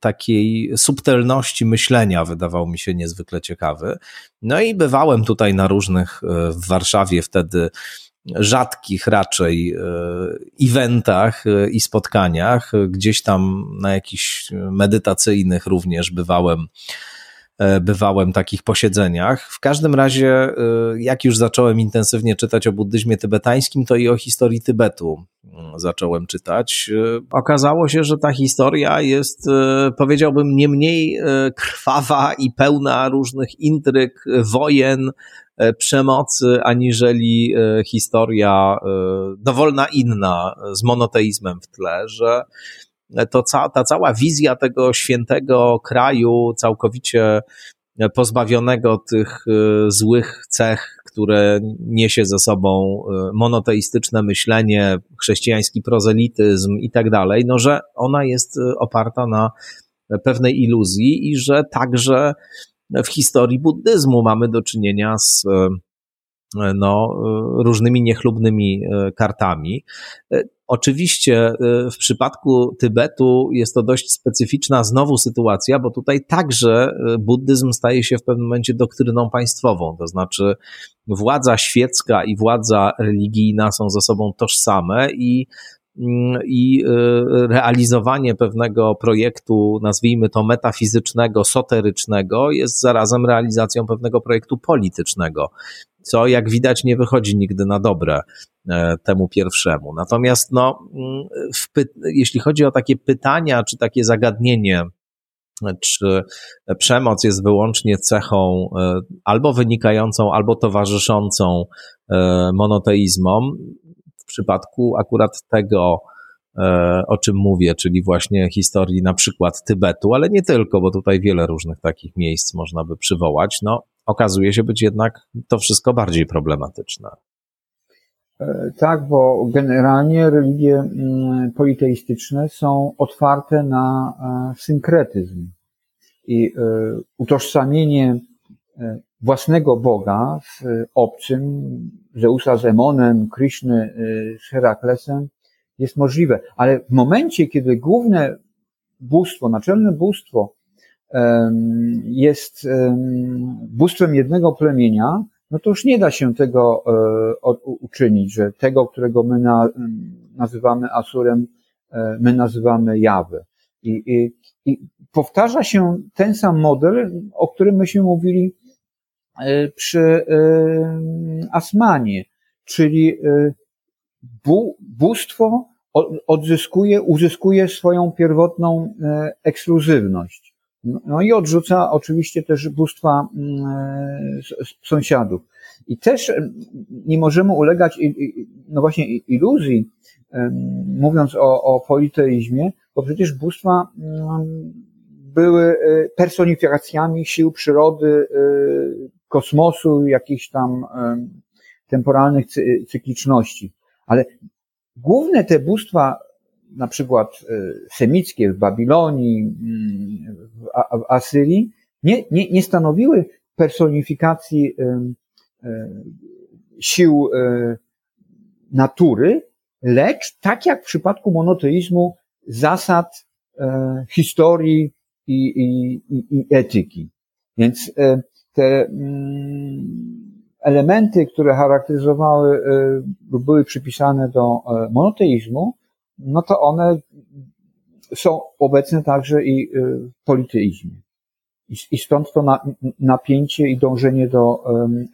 A: takiej subtelności myślenia wydawał mi się niezwykle ciekawy. No i bywałem tutaj na różnych e, w Warszawie wtedy rzadkich raczej e, eventach i spotkaniach, gdzieś tam na jakichś medytacyjnych również bywałem E, bywałem takich posiedzeniach. W każdym razie, e, jak już zacząłem intensywnie czytać o buddyzmie tybetańskim, to i o historii Tybetu mm, zacząłem czytać. E, okazało się, że ta historia jest, powiedziałbym, nie mniej krwawa i pełna różnych intryg, wojen, przemocy, aniżeli historia dowolna inna z monoteizmem w tle, że to ca, ta cała wizja tego świętego kraju, całkowicie pozbawionego tych e, złych cech, które niesie ze sobą e, monoteistyczne myślenie, chrześcijański prozelityzm i tak dalej, no że ona jest e, oparta na pewnej iluzji i że także w historii buddyzmu mamy do czynienia z no, różnymi niechlubnymi kartami. Oczywiście y, w przypadku Tybetu jest to dość specyficzna znowu sytuacja, bo tutaj także y, buddyzm staje się w pewnym momencie doktryną państwową, to znaczy władza świecka i władza religijna są ze sobą tożsame i mm, i y, realizowanie pewnego projektu, nazwijmy to metafizycznego, soterycznego, jest zarazem realizacją pewnego projektu politycznego co jak widać nie wychodzi nigdy na dobre e, temu pierwszemu. Natomiast no, mm, jeśli chodzi o takie pytania, czy takie zagadnienie, czy przemoc jest wyłącznie cechą e, albo wynikającą, albo towarzyszącą e, monoteizmom, w przypadku akurat tego, o czym mówię, czyli właśnie historii na przykład Tybetu, ale nie tylko, bo tutaj wiele różnych takich miejsc można by przywołać, no okazuje się być jednak to wszystko bardziej problematyczne.
B: E, tak, bo generalnie religie mm, politeistyczne są otwarte na e, synkretyzm i e, utożsamienie własnego Boga z obcym, Zeusa z Emonem, Krishny z Heraklesem jest możliwe. Ale w momencie, kiedy główne bóstwo, naczelne bóstwo jest bóstwem jednego plemienia, no to już nie da się tego e, uczynić, że tego, którego my nazywamy Asurem, e, my nazywamy Jawy. I, i, I powtarza się ten sam model, o którym myśmy mówili e, przy Asmanie, czyli bóstwo odzyskuje, uzyskuje swoją pierwotną ekskluzywność. No, no i odrzuca oczywiście też bóstwa mm, sąsiadów. I też nie możemy ulegać, no właśnie, iluzji, mówiąc o, o politeizmie, bo przecież bóstwa mm, były e, personifikacjami sił przyrody, kosmosu, jakichś tam temporalnych cykliczności. Ale główne te bóstwa na przykład e, semickie w Babilonii, mm, w Asyrii, nie, nie, nie stanowiły personifikacji e, e, sił natury, lecz tak jak w przypadku monoteizmu zasad historii i, i, i etyki. Więc te mm, elementy, które charakteryzowały były przypisane do monoteizmu, no to one są obecne także i y, w politeizmie. I stąd to napięcie i dążenie do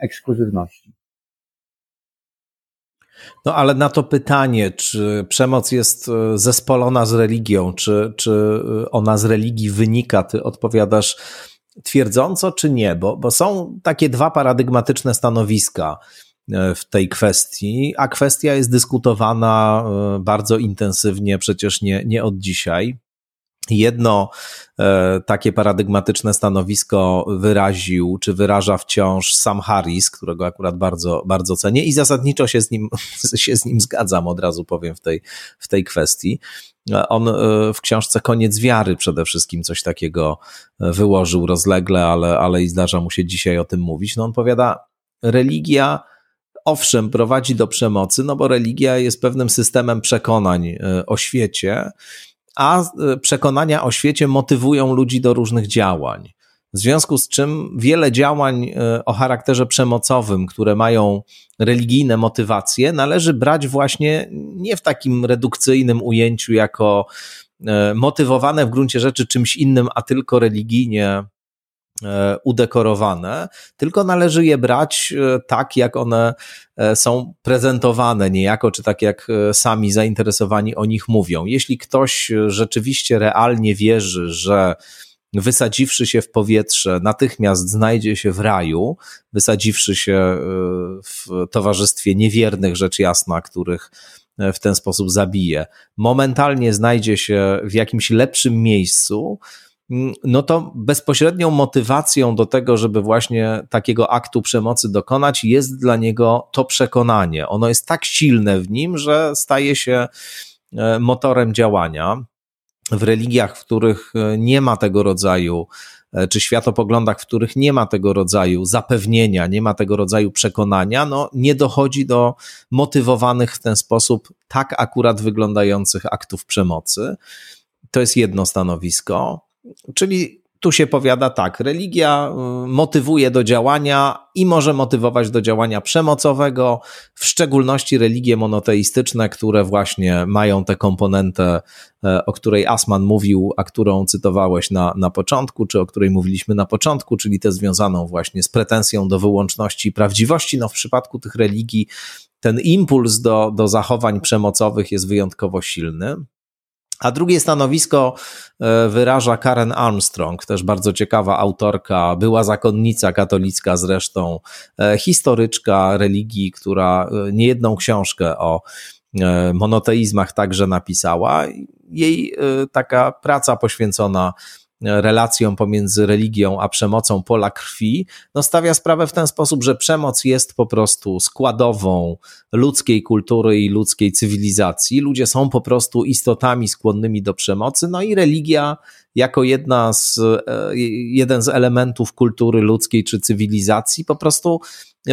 B: ekskluzywności.
A: No ale na to pytanie, czy przemoc jest y, zespolona z religią, czy, czy y, ona z religii wynika, ty odpowiadasz twierdząco, czy nie? Bo, bo są takie dwa paradygmatyczne stanowiska w tej kwestii, a kwestia jest dyskutowana bardzo intensywnie przecież nie, nie od dzisiaj. Jedno e, takie paradygmatyczne stanowisko wyraził, czy wyraża wciąż Sam Harris, którego akurat bardzo, bardzo cenię i zasadniczo się z nim, się z nim zgadzam, od razu powiem w tej, w tej kwestii. E, on e, w książce Koniec Wiary przede wszystkim coś takiego wyłożył rozlegle, ale, ale i zdarza mu się dzisiaj o tym mówić. No on powiada, religia owszem prowadzi do przemocy, no bo religia jest pewnym systemem przekonań o świecie, a e, przekonania o świecie motywują ludzi do różnych działań. W związku z czym wiele działań e, o charakterze przemocowym, które mają religijne motywacje, należy brać właśnie nie w takim redukcyjnym ujęciu jako e, motywowane w gruncie rzeczy czymś innym, a tylko religijnie E, udekorowane, tylko należy je brać e, tak, jak one e, są prezentowane niejako, czy tak jak sami zainteresowani o nich mówią. Jeśli ktoś rzeczywiście realnie wierzy, że wysadziwszy się w powietrze, natychmiast znajdzie się w raju, wysadziwszy się w towarzystwie niewiernych, rzecz jasna, których w ten sposób zabije, momentalnie znajdzie się w jakimś lepszym miejscu, no to bezpośrednią motywacją do tego, żeby właśnie takiego aktu przemocy dokonać, jest dla niego to przekonanie. Ono jest tak silne w nim, że staje się e, motorem działania. W religiach, w których e, nie ma tego rodzaju, e, czy światopoglądach, w których nie ma tego rodzaju zapewnienia, nie ma tego rodzaju przekonania, no nie dochodzi do motywowanych w ten sposób tak akurat wyglądających aktów przemocy. To jest jedno stanowisko. Czyli tu się powiada tak, religia y, motywuje do działania i może motywować do działania przemocowego, w szczególności religie monoteistyczne, które właśnie mają tę komponentę, e, o której Asman mówił, a którą cytowałeś na, na początku, czy o której mówiliśmy na początku, czyli tę związaną właśnie z pretensją do wyłączności i prawdziwości. No w przypadku tych religii ten impuls do, do zachowań przemocowych jest wyjątkowo silny. A drugie stanowisko e, wyraża Karen Armstrong, też bardzo ciekawa autorka, była zakonnica katolicka zresztą, e, historyczka religii, która e, niejedną książkę o monoteizmach także napisała. Jej taka praca poświęcona relacją pomiędzy religią a przemocą pola krwi, no stawia sprawę w ten sposób, że przemoc jest po prostu składową ludzkiej kultury i ludzkiej cywilizacji. Ludzie są po prostu istotami skłonnymi do przemocy, no i religia jako jedna z, e, jeden z elementów kultury ludzkiej czy cywilizacji po prostu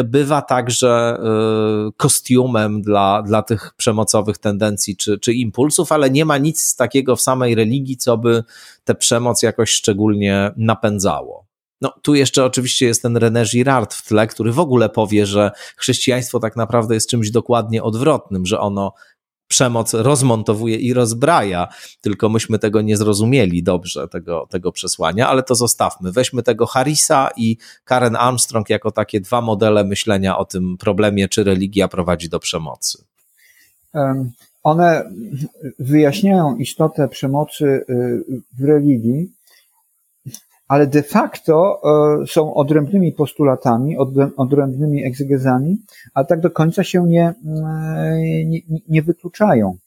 A: bywa także e, kostiumem dla, dla tych przemocowych tendencji czy, czy impulsów, ale nie ma nic takiego w samej religii, co by tę przemoc jakoś szczególnie napędzało. No, tu jeszcze oczywiście jest ten René Girard w tle, który w ogóle powie, że chrześcijaństwo tak naprawdę jest czymś dokładnie odwrotnym, że ono przemoc rozmontowuje i rozbraja, tylko myśmy tego nie zrozumieli dobrze, tego, tego przesłania, ale to zostawmy. Weźmy tego Harrisa i Karen Armstrong jako takie dwa modele myślenia o tym problemie, czy religia prowadzi do przemocy.
B: One wyjaśniają istotę przemocy y, w religii, ale de facto e, są odrębnymi postulatami, odrębnymi egzegezami, ale tak do końca się nie, e, nie, nie wykluczają.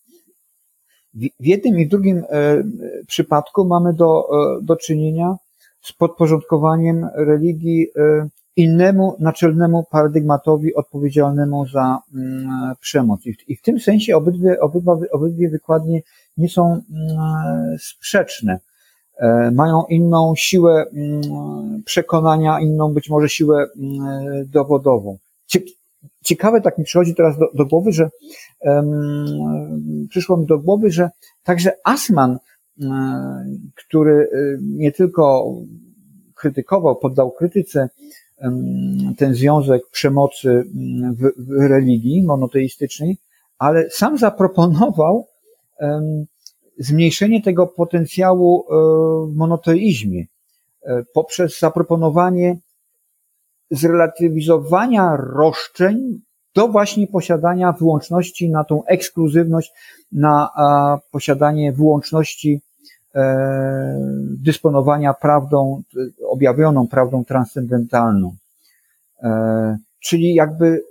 B: W jednym i w drugim e, przypadku mamy do, do czynienia z podporządkowaniem religii innemu naczelnemu paradygmatowi odpowiedzialnemu za mm, przemoc. I w, tym sensie obydwie, obydwa, obydwie wykładnie nie są mm, sprzeczne. E, mają inną siłę mm, przekonania, inną być może siłę mm, dowodową. Ciekawe tak mi przychodzi teraz do, do głowy, że um, przyszło mi do głowy, że także Asman, um, który y, nie tylko krytykował, poddał krytyce um, ten związek przemocy w, w religii monoteistycznej, ale sam zaproponował zmniejszenie tego potencjału e, w monoteizmie e, poprzez zaproponowanie zrelatywizowania roszczeń do właśnie posiadania wyłączności na tą ekskluzywność, na posiadanie wyłączności e, dysponowania prawdą, objawioną prawdą transcendentalną. Czyli jakby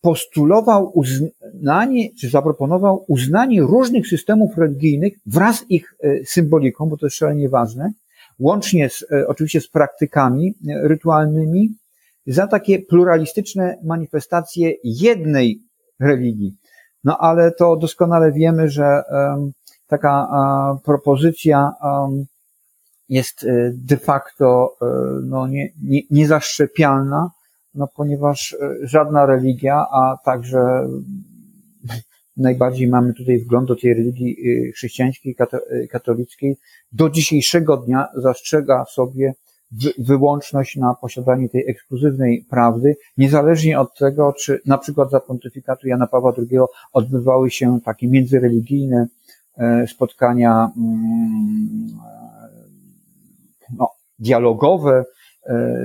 B: postulował uznanie, czy zaproponował uznanie różnych systemów religijnych wraz z ich e, symboliką, bo to jest szalenie ważne, łącznie z, e, oczywiście z praktykami e, rytualnymi, za takie pluralistyczne manifestacje jednej religii. No ale to doskonale wiemy, że um, taka um, propozycja um, jest de facto no, nie, nie, niezaszczepialna, no ponieważ e, żadna religia, a także najbardziej mamy tutaj wgląd do tej religii e, chrześcijańskiej, e, katolickiej, do dzisiejszego dnia zastrzega sobie wyłączność na posiadanie tej ekskluzywnej prawdy, niezależnie od tego, czy na przykład za pontyfikatu Jana Pawła II odbywały się takie międzyreligijne spotkania mm, no, dialogowe,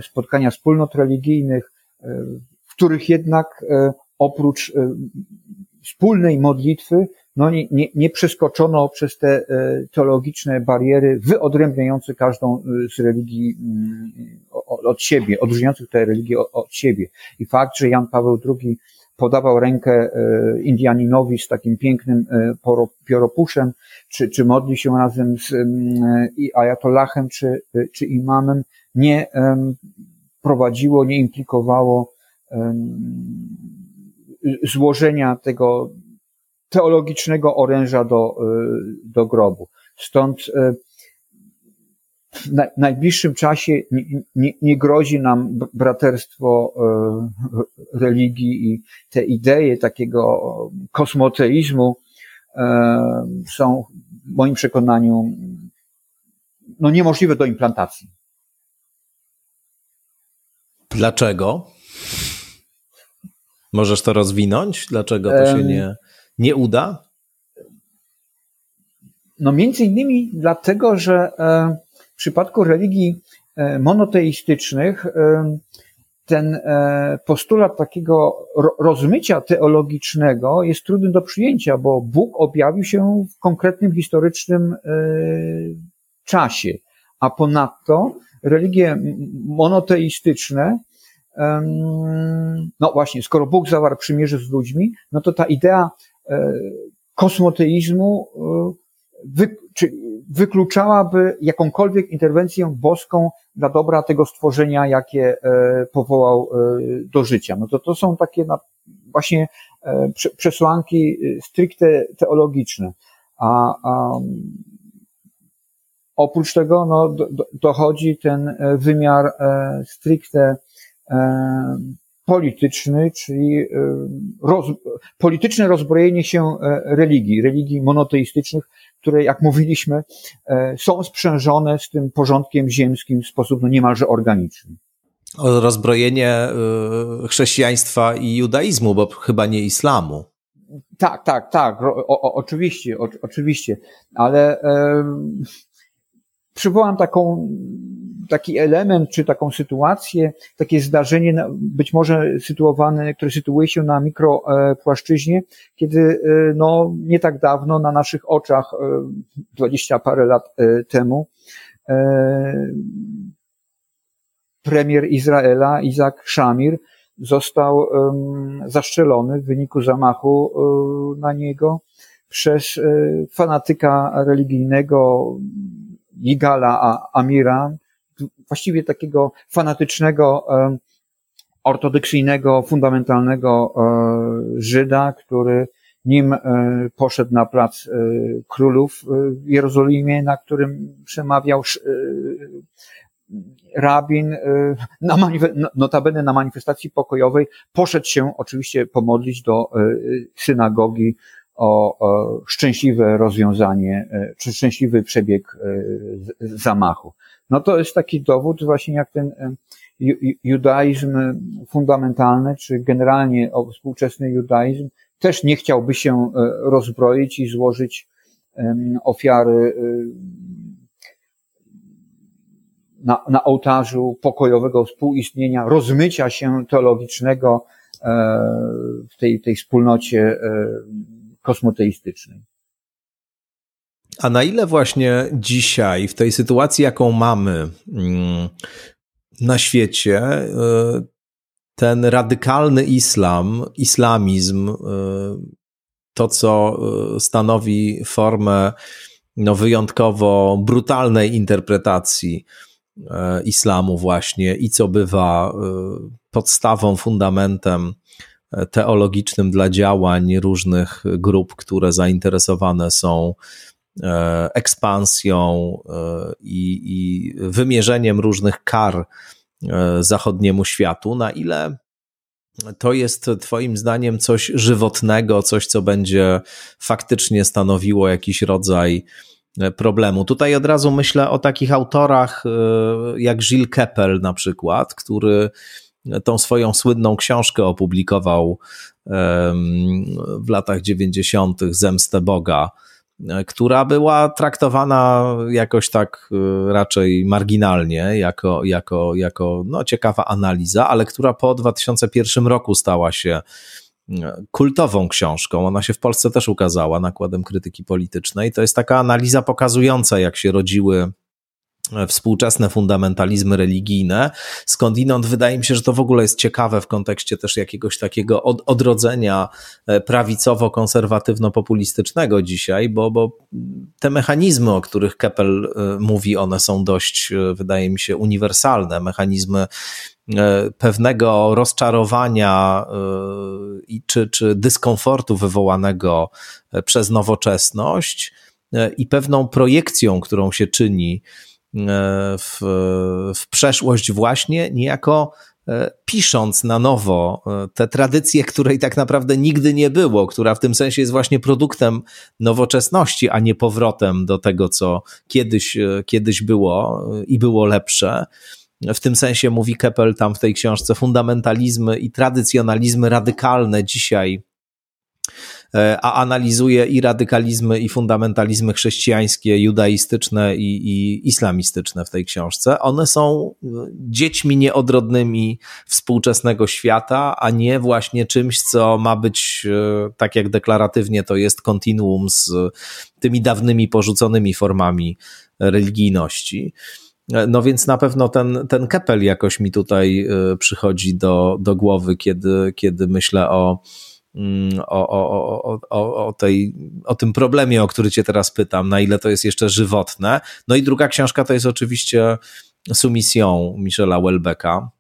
B: spotkania wspólnot religijnych, w których jednak e, oprócz e, wspólnej modlitwy, no nie, nie, nie przeskoczono przez te e, teologiczne bariery wyodrębniające każdą z religii mm, od siebie, odróżniających te religie od siebie. I fakt, że Jan Paweł II podawał rękę Indianinowi z takim pięknym pioropuszem, czy, czy modli się razem z Ayatollahem, czy, czy imamem, nie prowadziło, nie implikowało złożenia tego teologicznego oręża do, e, do grobu. Stąd e, w najbliższym czasie nie, nie, grozi nam braterstwo e, religii i te idee takiego kosmoteizmu są w moim przekonaniu no niemożliwe do implantacji.
A: Dlaczego? Możesz to rozwinąć? Dlaczego to się nie, nie uda?
B: No między innymi dlatego, że e, w przypadku religii e, monoteistycznych e, ten postulat takiego rozmycia teologicznego jest trudny do przyjęcia, bo Bóg objawił się w konkretnym historycznym czasie. A ponadto religie monoteistyczne, no właśnie, skoro Bóg zawarł przymierze z ludźmi, no to ta idea e, kosmoteizmu e, wy, czy wykluczałaby jakąkolwiek interwencję boską dla dobra tego stworzenia, jakie e, powołał do życia. No to to są takie właśnie przesłanki stricte teologiczne. A, a Oprócz tego no, do, dochodzi ten wymiar stricte polityczny, czyli roz, polityczne rozbrojenie się religii, religii monoteistycznych, które, jak mówiliśmy, są sprzężone z tym porządkiem ziemskim w sposób no, niemalże organiczny.
A: Rozbrojenie chrześcijaństwa i judaizmu, bo chyba nie islamu.
B: Tak, tak, tak, o, o, oczywiście, o, oczywiście, ale przywołam taką, taki element, czy taką sytuację, takie zdarzenie, być może sytuowane, które sytuuje się na mikropłaszczyźnie, kiedy e, no, nie tak dawno na naszych oczach, e, dwadzieścia parę lat e, temu, premier Izraela, Izak Shamir, został zaszczelony w wyniku zamachu na niego przez fanatyka religijnego, Yigala Amira, właściwie takiego fanatycznego, e, ortodoksyjnego, fundamentalnego e, Żyda, który nim e, poszedł na plac królów w Jerozolimie, na którym przemawiał rabin, na notabene na manifestacji pokojowej, poszedł się oczywiście pomodlić do synagogi o, o szczęśliwe rozwiązanie, e, czy szczęśliwy przebieg e, zamachu. No to jest taki dowód właśnie jak ten e, judaizm fundamentalny, czy generalnie współczesny judaizm też nie chciałby się rozbroić i złożyć ofiary na, na ołtarzu pokojowego współistnienia, rozmycia się teologicznego w tej, tej wspólnocie kosmoteistycznej.
A: A na ile właśnie dzisiaj, w tej sytuacji, jaką mamy mm, na świecie, y, ten radykalny islam, islamizm, to co stanowi formę no, wyjątkowo brutalnej interpretacji islamu właśnie i co bywa podstawą, fundamentem teologicznym dla działań różnych grup, które zainteresowane są e, ekspansją e, i, i wymierzeniem różnych kar e, zachodniemu światu, na ile to jest Twoim zdaniem coś żywotnego, coś, co będzie faktycznie stanowiło jakiś rodzaj problemu. Tutaj od razu myślę o takich autorach jak Gilles Keppel na przykład, który tą swoją słynną książkę opublikował w latach 90. Zemstę Boga, która była traktowana jakoś tak e, raczej marginalnie, jako, jako, jako no, ciekawa analiza, ale która po 2001 roku stała się e, kultową książką. Ona się w Polsce też ukazała nakładem krytyki politycznej. To jest taka analiza pokazująca, jak się rodziły współczesne fundamentalizmy religijne. Skądinąd wydaje mi się, że to w ogóle jest ciekawe w kontekście też jakiegoś takiego od, odrodzenia e, prawicowo-konserwatywno-populistycznego dzisiaj, bo, bo te mechanizmy, o których Keppel e, mówi, one są dość, e, wydaje mi się, uniwersalne. Mechanizmy pewnego rozczarowania czy, czy dyskomfortu wywołanego przez nowoczesność i pewną projekcją, którą się czyni w, w przeszłość właśnie, niejako e, pisząc na nowo e, te tradycje, której tak naprawdę nigdy nie było, która w tym sensie jest właśnie produktem nowoczesności, a nie powrotem do tego, co kiedyś, kiedyś było i było lepsze. W tym sensie mówi Keppel tam w tej książce, fundamentalizmy i tradycjonalizmy radykalne dzisiaj E, a analizuje i radykalizmy, i fundamentalizmy chrześcijańskie, judaistyczne i, i islamistyczne w tej książce. One są e, dziećmi nieodrodnymi współczesnego świata, a nie właśnie czymś, co ma być, e, tak jak deklaratywnie to jest, kontinuum z tymi dawnymi porzuconymi formami religijności. No więc na pewno ten, ten kepel jakoś mi tutaj przychodzi do, do głowy, kiedy, kiedy myślę o, o, o, o, o, tej, o tym problemie, o który Cię teraz pytam, na ile to jest jeszcze żywotne. No i druga książka to jest oczywiście Soumission Michela Welbecka.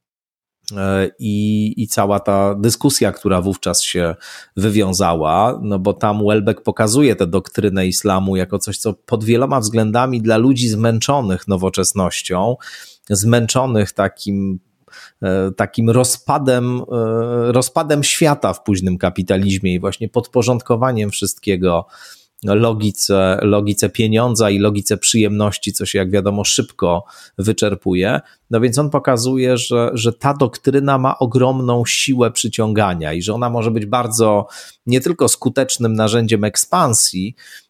A: E, I, I cała ta dyskusja, która wówczas się wywiązała, no bo tam Welbeck pokazuje tę doktrynę islamu jako coś, co pod wieloma względami dla ludzi zmęczonych nowoczesnością, zmęczonych takim takim rozpadem, e, rozpadem świata w późnym kapitalizmie i właśnie podporządkowaniem wszystkiego logice, logice pieniądza i logice przyjemności, co się jak wiadomo szybko wyczerpuje. No więc on pokazuje, że, że ta doktryna ma ogromną siłę przyciągania i że ona może być bardzo nie tylko skutecznym narzędziem ekspansji, E,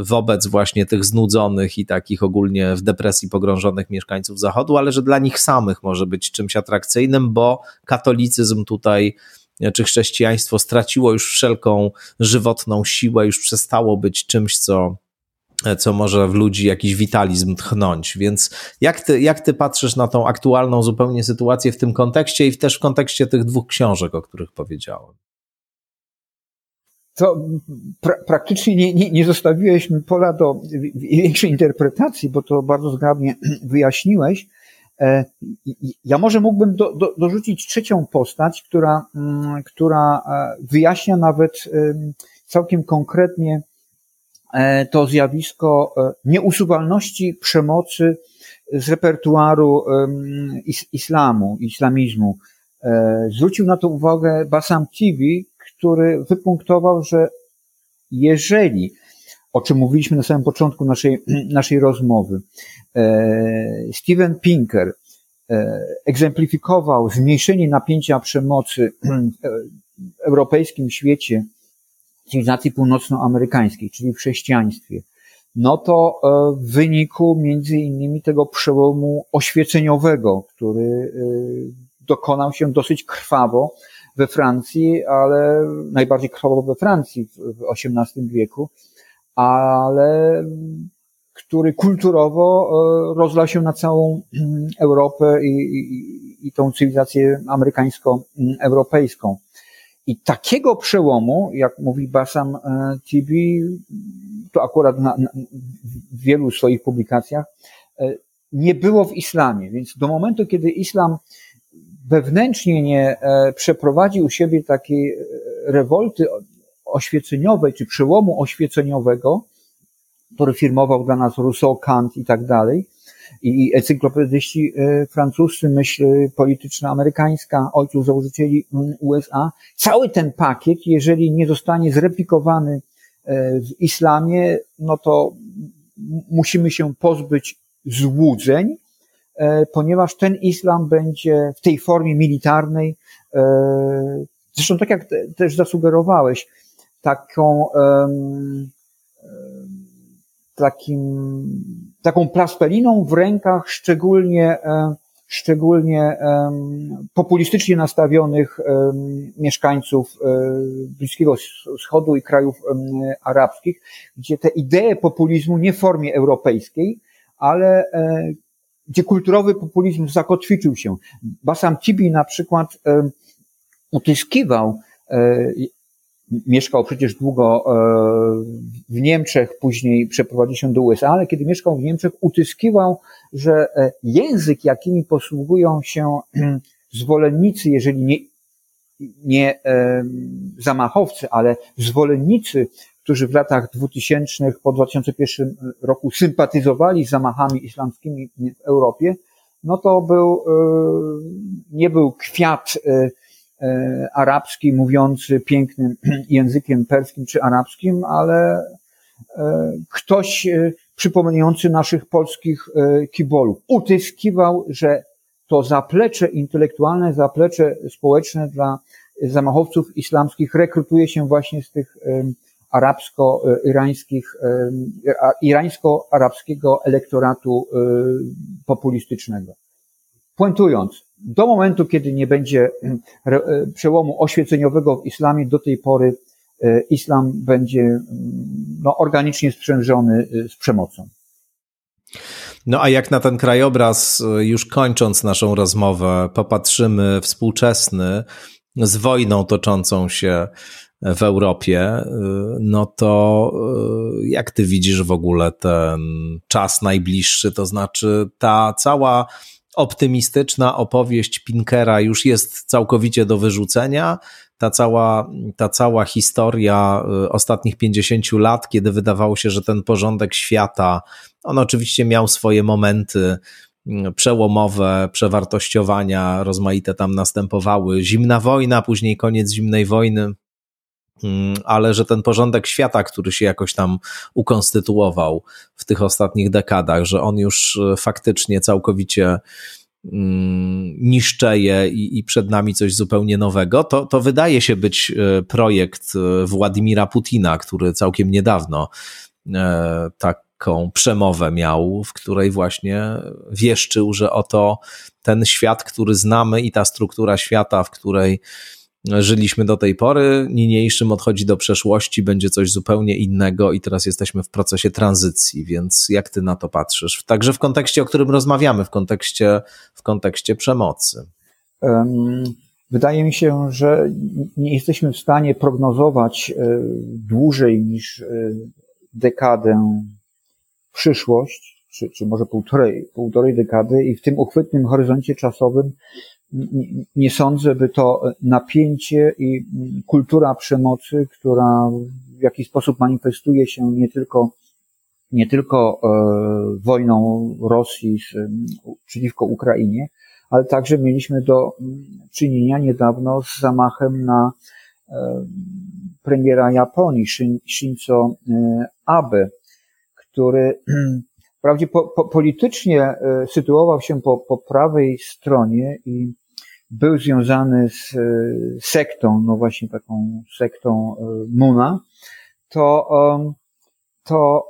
A: wobec właśnie tych znudzonych i takich ogólnie w depresji pogrążonych mieszkańców Zachodu, ale że dla nich samych może być czymś atrakcyjnym, bo katolicyzm tutaj e, czy chrześcijaństwo straciło już wszelką żywotną siłę, już przestało być czymś, co, e, co może w ludzi jakiś witalizm tchnąć. Więc jak ty, jak ty patrzysz na tą aktualną zupełnie sytuację w tym kontekście i też w kontekście tych dwóch książek, o których powiedziałem?
B: To pra praktycznie nie, nie, nie zostawiłeś mi pola do większej interpretacji, bo to bardzo zgrabnie wyjaśniłeś. E, ja może mógłbym do, do, dorzucić trzecią postać, która, mm, która e, wyjaśnia nawet całkiem konkretnie e, to zjawisko nieusuwalności przemocy z repertuaru islamu, islamizmu. Zwrócił na to uwagę Basam TV, który wypunktował, że jeżeli, o czym mówiliśmy na samym początku naszej, naszej rozmowy, e, Steven Pinker e, egzemplifikował zmniejszenie napięcia przemocy w europejskim świecie cywilizacji północnoamerykańskiej, czyli w chrześcijaństwie, no to e, w wyniku między innymi tego przełomu oświeceniowego, który dokonał się dosyć krwawo we Francji, ale najbardziej krwawo we Francji w XVIII wieku, ale który kulturowo e, rozlał się na całą mm, Europę i, i, i tą cywilizację amerykańsko-europejską. I takiego przełomu, jak mówi Basam e, Tibi, to akurat na, na, w wielu swoich publikacjach, e, nie było w islamie. Więc do momentu, kiedy islam wewnętrznie nie e, przeprowadził u siebie takiej rewolty oświeceniowej, czy przełomu oświeceniowego, który firmował dla nas Rousseau, Kant i tak dalej, i encyklopedyści e, francuscy, myśl polityczna amerykańska, ojców założycieli USA. Cały ten pakiet, jeżeli nie zostanie zreplikowany e, w islamie, no to musimy się pozbyć złudzeń, e, ponieważ ten islam będzie w tej formie militarnej, zresztą tak jak też zasugerowałeś, taką takim, taką plaspeliną w rękach szczególnie, e, szczególnie populistycznie nastawionych mieszkańców e, Bliskiego Wschodu i krajów arabskich, gdzie te idee populizmu nie w formie europejskiej, ale e, gdzie kulturowy populizm zakotwiczył się. Basam Tibi na przykład utyskiwał mieszkał przecież długo e, w Niemczech, później przeprowadził się do USA, ale kiedy mieszkał w Niemczech, utyskiwał, że e, język, jakimi posługują się zwolennicy, jeżeli nie, nie e, zamachowcy, ale zwolennicy, którzy w latach 2000 po 2001 roku sympatyzowali z zamachami islamskimi w Europie, no to był, nie był kwiat E, arabski, mówiący pięknym językiem perskim czy arabskim, ale e, ktoś e, przypominający naszych polskich kibolów. Utyskiwał, że to zaplecze intelektualne, zaplecze społeczne dla zamachowców islamskich rekrutuje się właśnie z tych arabsko-irańskich, irańsko-arabskiego elektoratu populistycznego. Puentując, do momentu, kiedy nie będzie e, przełomu oświeceniowego w islamie, do tej pory e, islam będzie no, organicznie sprzężony e, z przemocą.
A: No a jak na ten krajobraz, już kończąc naszą rozmowę, popatrzymy współczesny z wojną toczącą się w Europie, no to jak ty widzisz w ogóle ten czas najbliższy? To znaczy ta cała optymistyczna opowieść Pinkera już jest całkowicie do wyrzucenia. Ta cała, ta cała historia y, ostatnich 50 lat, kiedy wydawało się, że ten porządek świata, on oczywiście miał swoje momenty y, przełomowe, przewartościowania, rozmaite tam następowały. Zimna wojna, później koniec zimnej wojny, ale że ten porządek świata, który się jakoś tam ukonstytuował w tych ostatnich dekadach, że on już e, faktycznie całkowicie mm, niszczeje i, i przed nami coś zupełnie nowego, to, to wydaje się być e, projekt e, Władimira Putina, który całkiem niedawno taką przemowę miał, w której właśnie wieszczył, że oto ten świat, który znamy i ta struktura świata, w której żyliśmy do tej pory, niniejszym odchodzi do przeszłości, będzie coś zupełnie innego i teraz jesteśmy w procesie tranzycji, więc jak ty na to patrzysz? Także w kontekście, o którym rozmawiamy, w kontekście, w kontekście przemocy.
B: Wydaje mi się, że nie jesteśmy w stanie prognozować e, dłużej niż e, dekadę przyszłość, czy, czy może półtorej, półtorej dekady i w tym uchwytnym horyzoncie czasowym nie sądzę, by to napięcie i kultura przemocy, która w jakiś sposób manifestuje się nie tylko, nie tylko e, wojną Rosji z, przeciwko Ukrainie, ale także mieliśmy do czynienia niedawno z zamachem na e, premiera Japonii, Shinzo e, Abe, który wprawdzie po, po, politycznie e, sytuował się po, po prawej stronie i był związany z e, sektą, no właśnie taką sektą e, Muna, to, to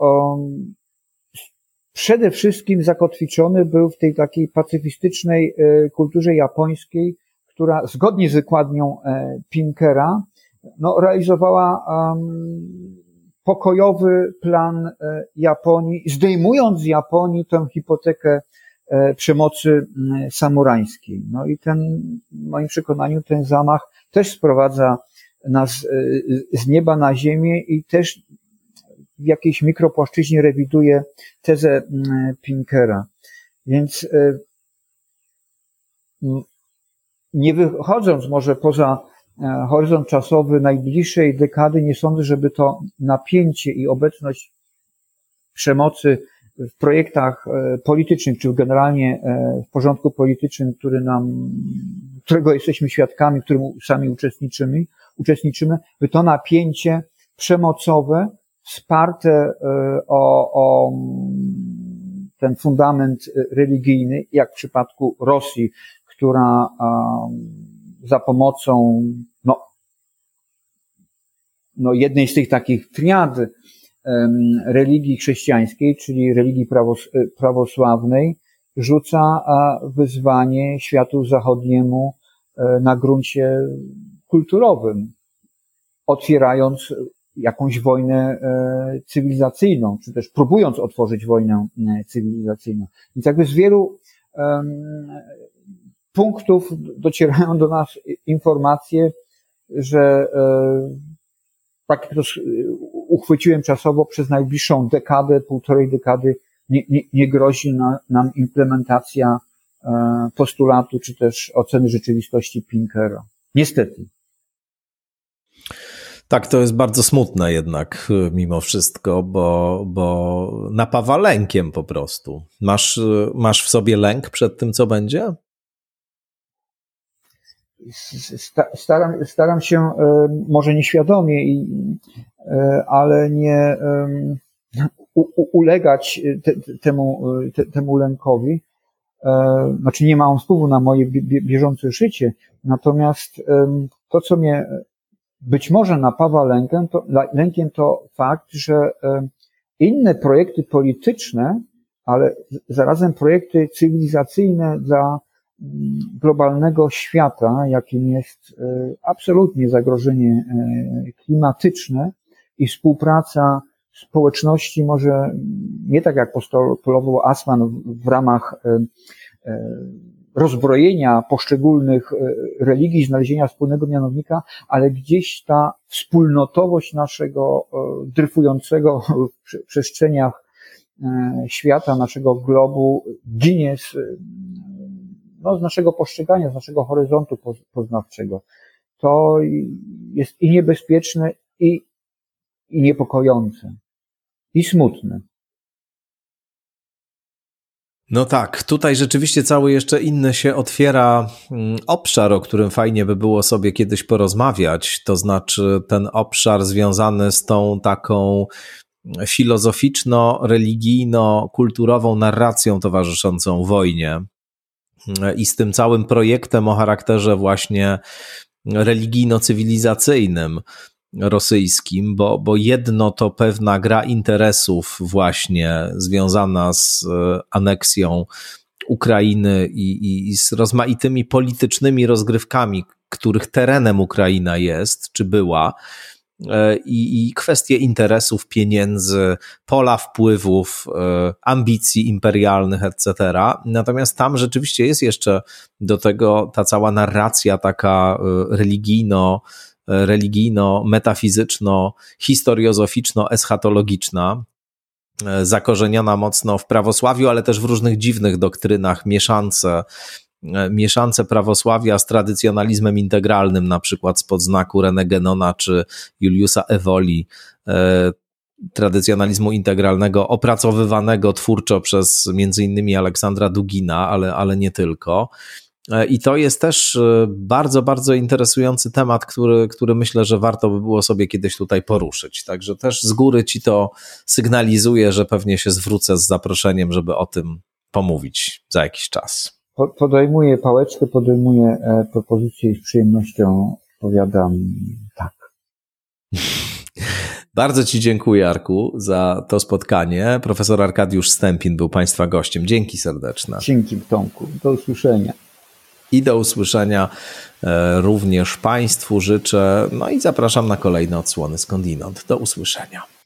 B: przede wszystkim zakotwiczony był w tej takiej pacyfistycznej kulturze japońskiej, która zgodnie z wykładnią Pinkera no, realizowała pokojowy plan e, Japonii, zdejmując z Japonii tę hipotekę przemocy samurańskiej. No i ten, w moim przekonaniu, ten zamach też sprowadza nas z nieba na ziemię i też w jakiejś mikropłaszczyźnie rewiduje tezę Pinkera. Więc nie wychodząc może poza e, horyzont czasowy najbliższej dekady, nie sądzę, żeby to napięcie i obecność przemocy w projektach e, politycznych, czy generalnie e, w porządku politycznym, który nam, którego jesteśmy świadkami, którym sami uczestniczymy, uczestniczymy, by to napięcie przemocowe, wsparte o, o ten fundament religijny, jak w przypadku Rosji, która za pomocą no, jednej z tych takich triad religii chrześcijańskiej, czyli religii prawos prawosławnej, rzuca wyzwanie światu zachodniemu e, na gruncie kulturowym, otwierając jakąś wojnę e, cywilizacyjną, czy też próbując otworzyć wojnę e, cywilizacyjną. Więc jakby z wielu punktów docierają do nas informacje, że e, tak jak to uchwyciłem czasowo, przez najbliższą dekadę, półtorej dekady nie, nie, nie grozi na, nam implementacja e, postulatu czy też oceny rzeczywistości Pinkera. Niestety.
A: Tak, to jest bardzo smutne jednak mimo wszystko, bo, bo napawa lękiem po prostu. Masz, masz w sobie lęk przed tym, co będzie?
B: Staram, staram się, e, może nieświadomie, e, ale nie ulegać te, temu, te, temu lękowi. E, znaczy nie ma on wpływu na moje bieżące życie, natomiast to, co mnie być może napawa lękiem, to, lękiem, to fakt, że inne projekty polityczne, ale zarazem projekty cywilizacyjne dla globalnego świata, jakim jest e, absolutnie zagrożenie e, klimatyczne i współpraca społeczności może nie tak jak postulował Asman w ramach e, rozbrojenia poszczególnych religii, znalezienia wspólnego mianownika, ale gdzieś ta wspólnotowość naszego dryfującego w przestrzeniach świata, naszego globu ginie z no, z naszego postrzegania, z naszego horyzontu poznawczego. To jest i niebezpieczne, i, i niepokojące, i smutne.
A: No tak, tutaj rzeczywiście cały jeszcze inny się otwiera mm, obszar, o którym fajnie by było sobie kiedyś porozmawiać, to znaczy ten obszar związany z tą taką filozoficzno-religijno-kulturową narracją towarzyszącą wojnie i z tym całym projektem o charakterze właśnie religijno-cywilizacyjnym rosyjskim, bo, bo jedno to pewna gra interesów właśnie związana z e, aneksją Ukrainy i, i z rozmaitymi politycznymi rozgrywkami, których terenem Ukraina jest, czy była, i, i kwestie interesów, pieniędzy, pola wpływów, e, ambicji imperialnych, etc. Natomiast tam rzeczywiście jest jeszcze do tego ta cała narracja taka e, religijno, religijno-metafizyczno, historiozoficzno-eschatologiczna, zakorzeniona mocno w prawosławiu, ale też w różnych dziwnych doktrynach, mieszance E, mieszance prawosławia z tradycjonalizmem integralnym, na przykład spod znaku René Genona czy Juliusa Ewoli, e, tradycjonalizmu integralnego, opracowywanego twórczo przez między innymi Aleksandra Dugina, ale, ale nie tylko. E, I to jest też bardzo, bardzo interesujący temat, który, który myślę, że warto by było sobie kiedyś tutaj poruszyć. Także też z góry ci to sygnalizuję, że pewnie się zwrócę z zaproszeniem, żeby o tym pomówić za jakiś czas
B: podejmuję pałeczkę, podejmuję e, propozycję i z przyjemnością powiadam tak.
A: Bardzo Ci dziękuję, Arku, za to spotkanie. Profesor Arkadiusz Stępin był Państwa gościem. Dzięki serdeczne.
B: Dzięki, Tomku. Do usłyszenia.
A: I do usłyszenia e, również Państwu życzę. No i zapraszam na kolejne odsłony skądinąd. Do usłyszenia.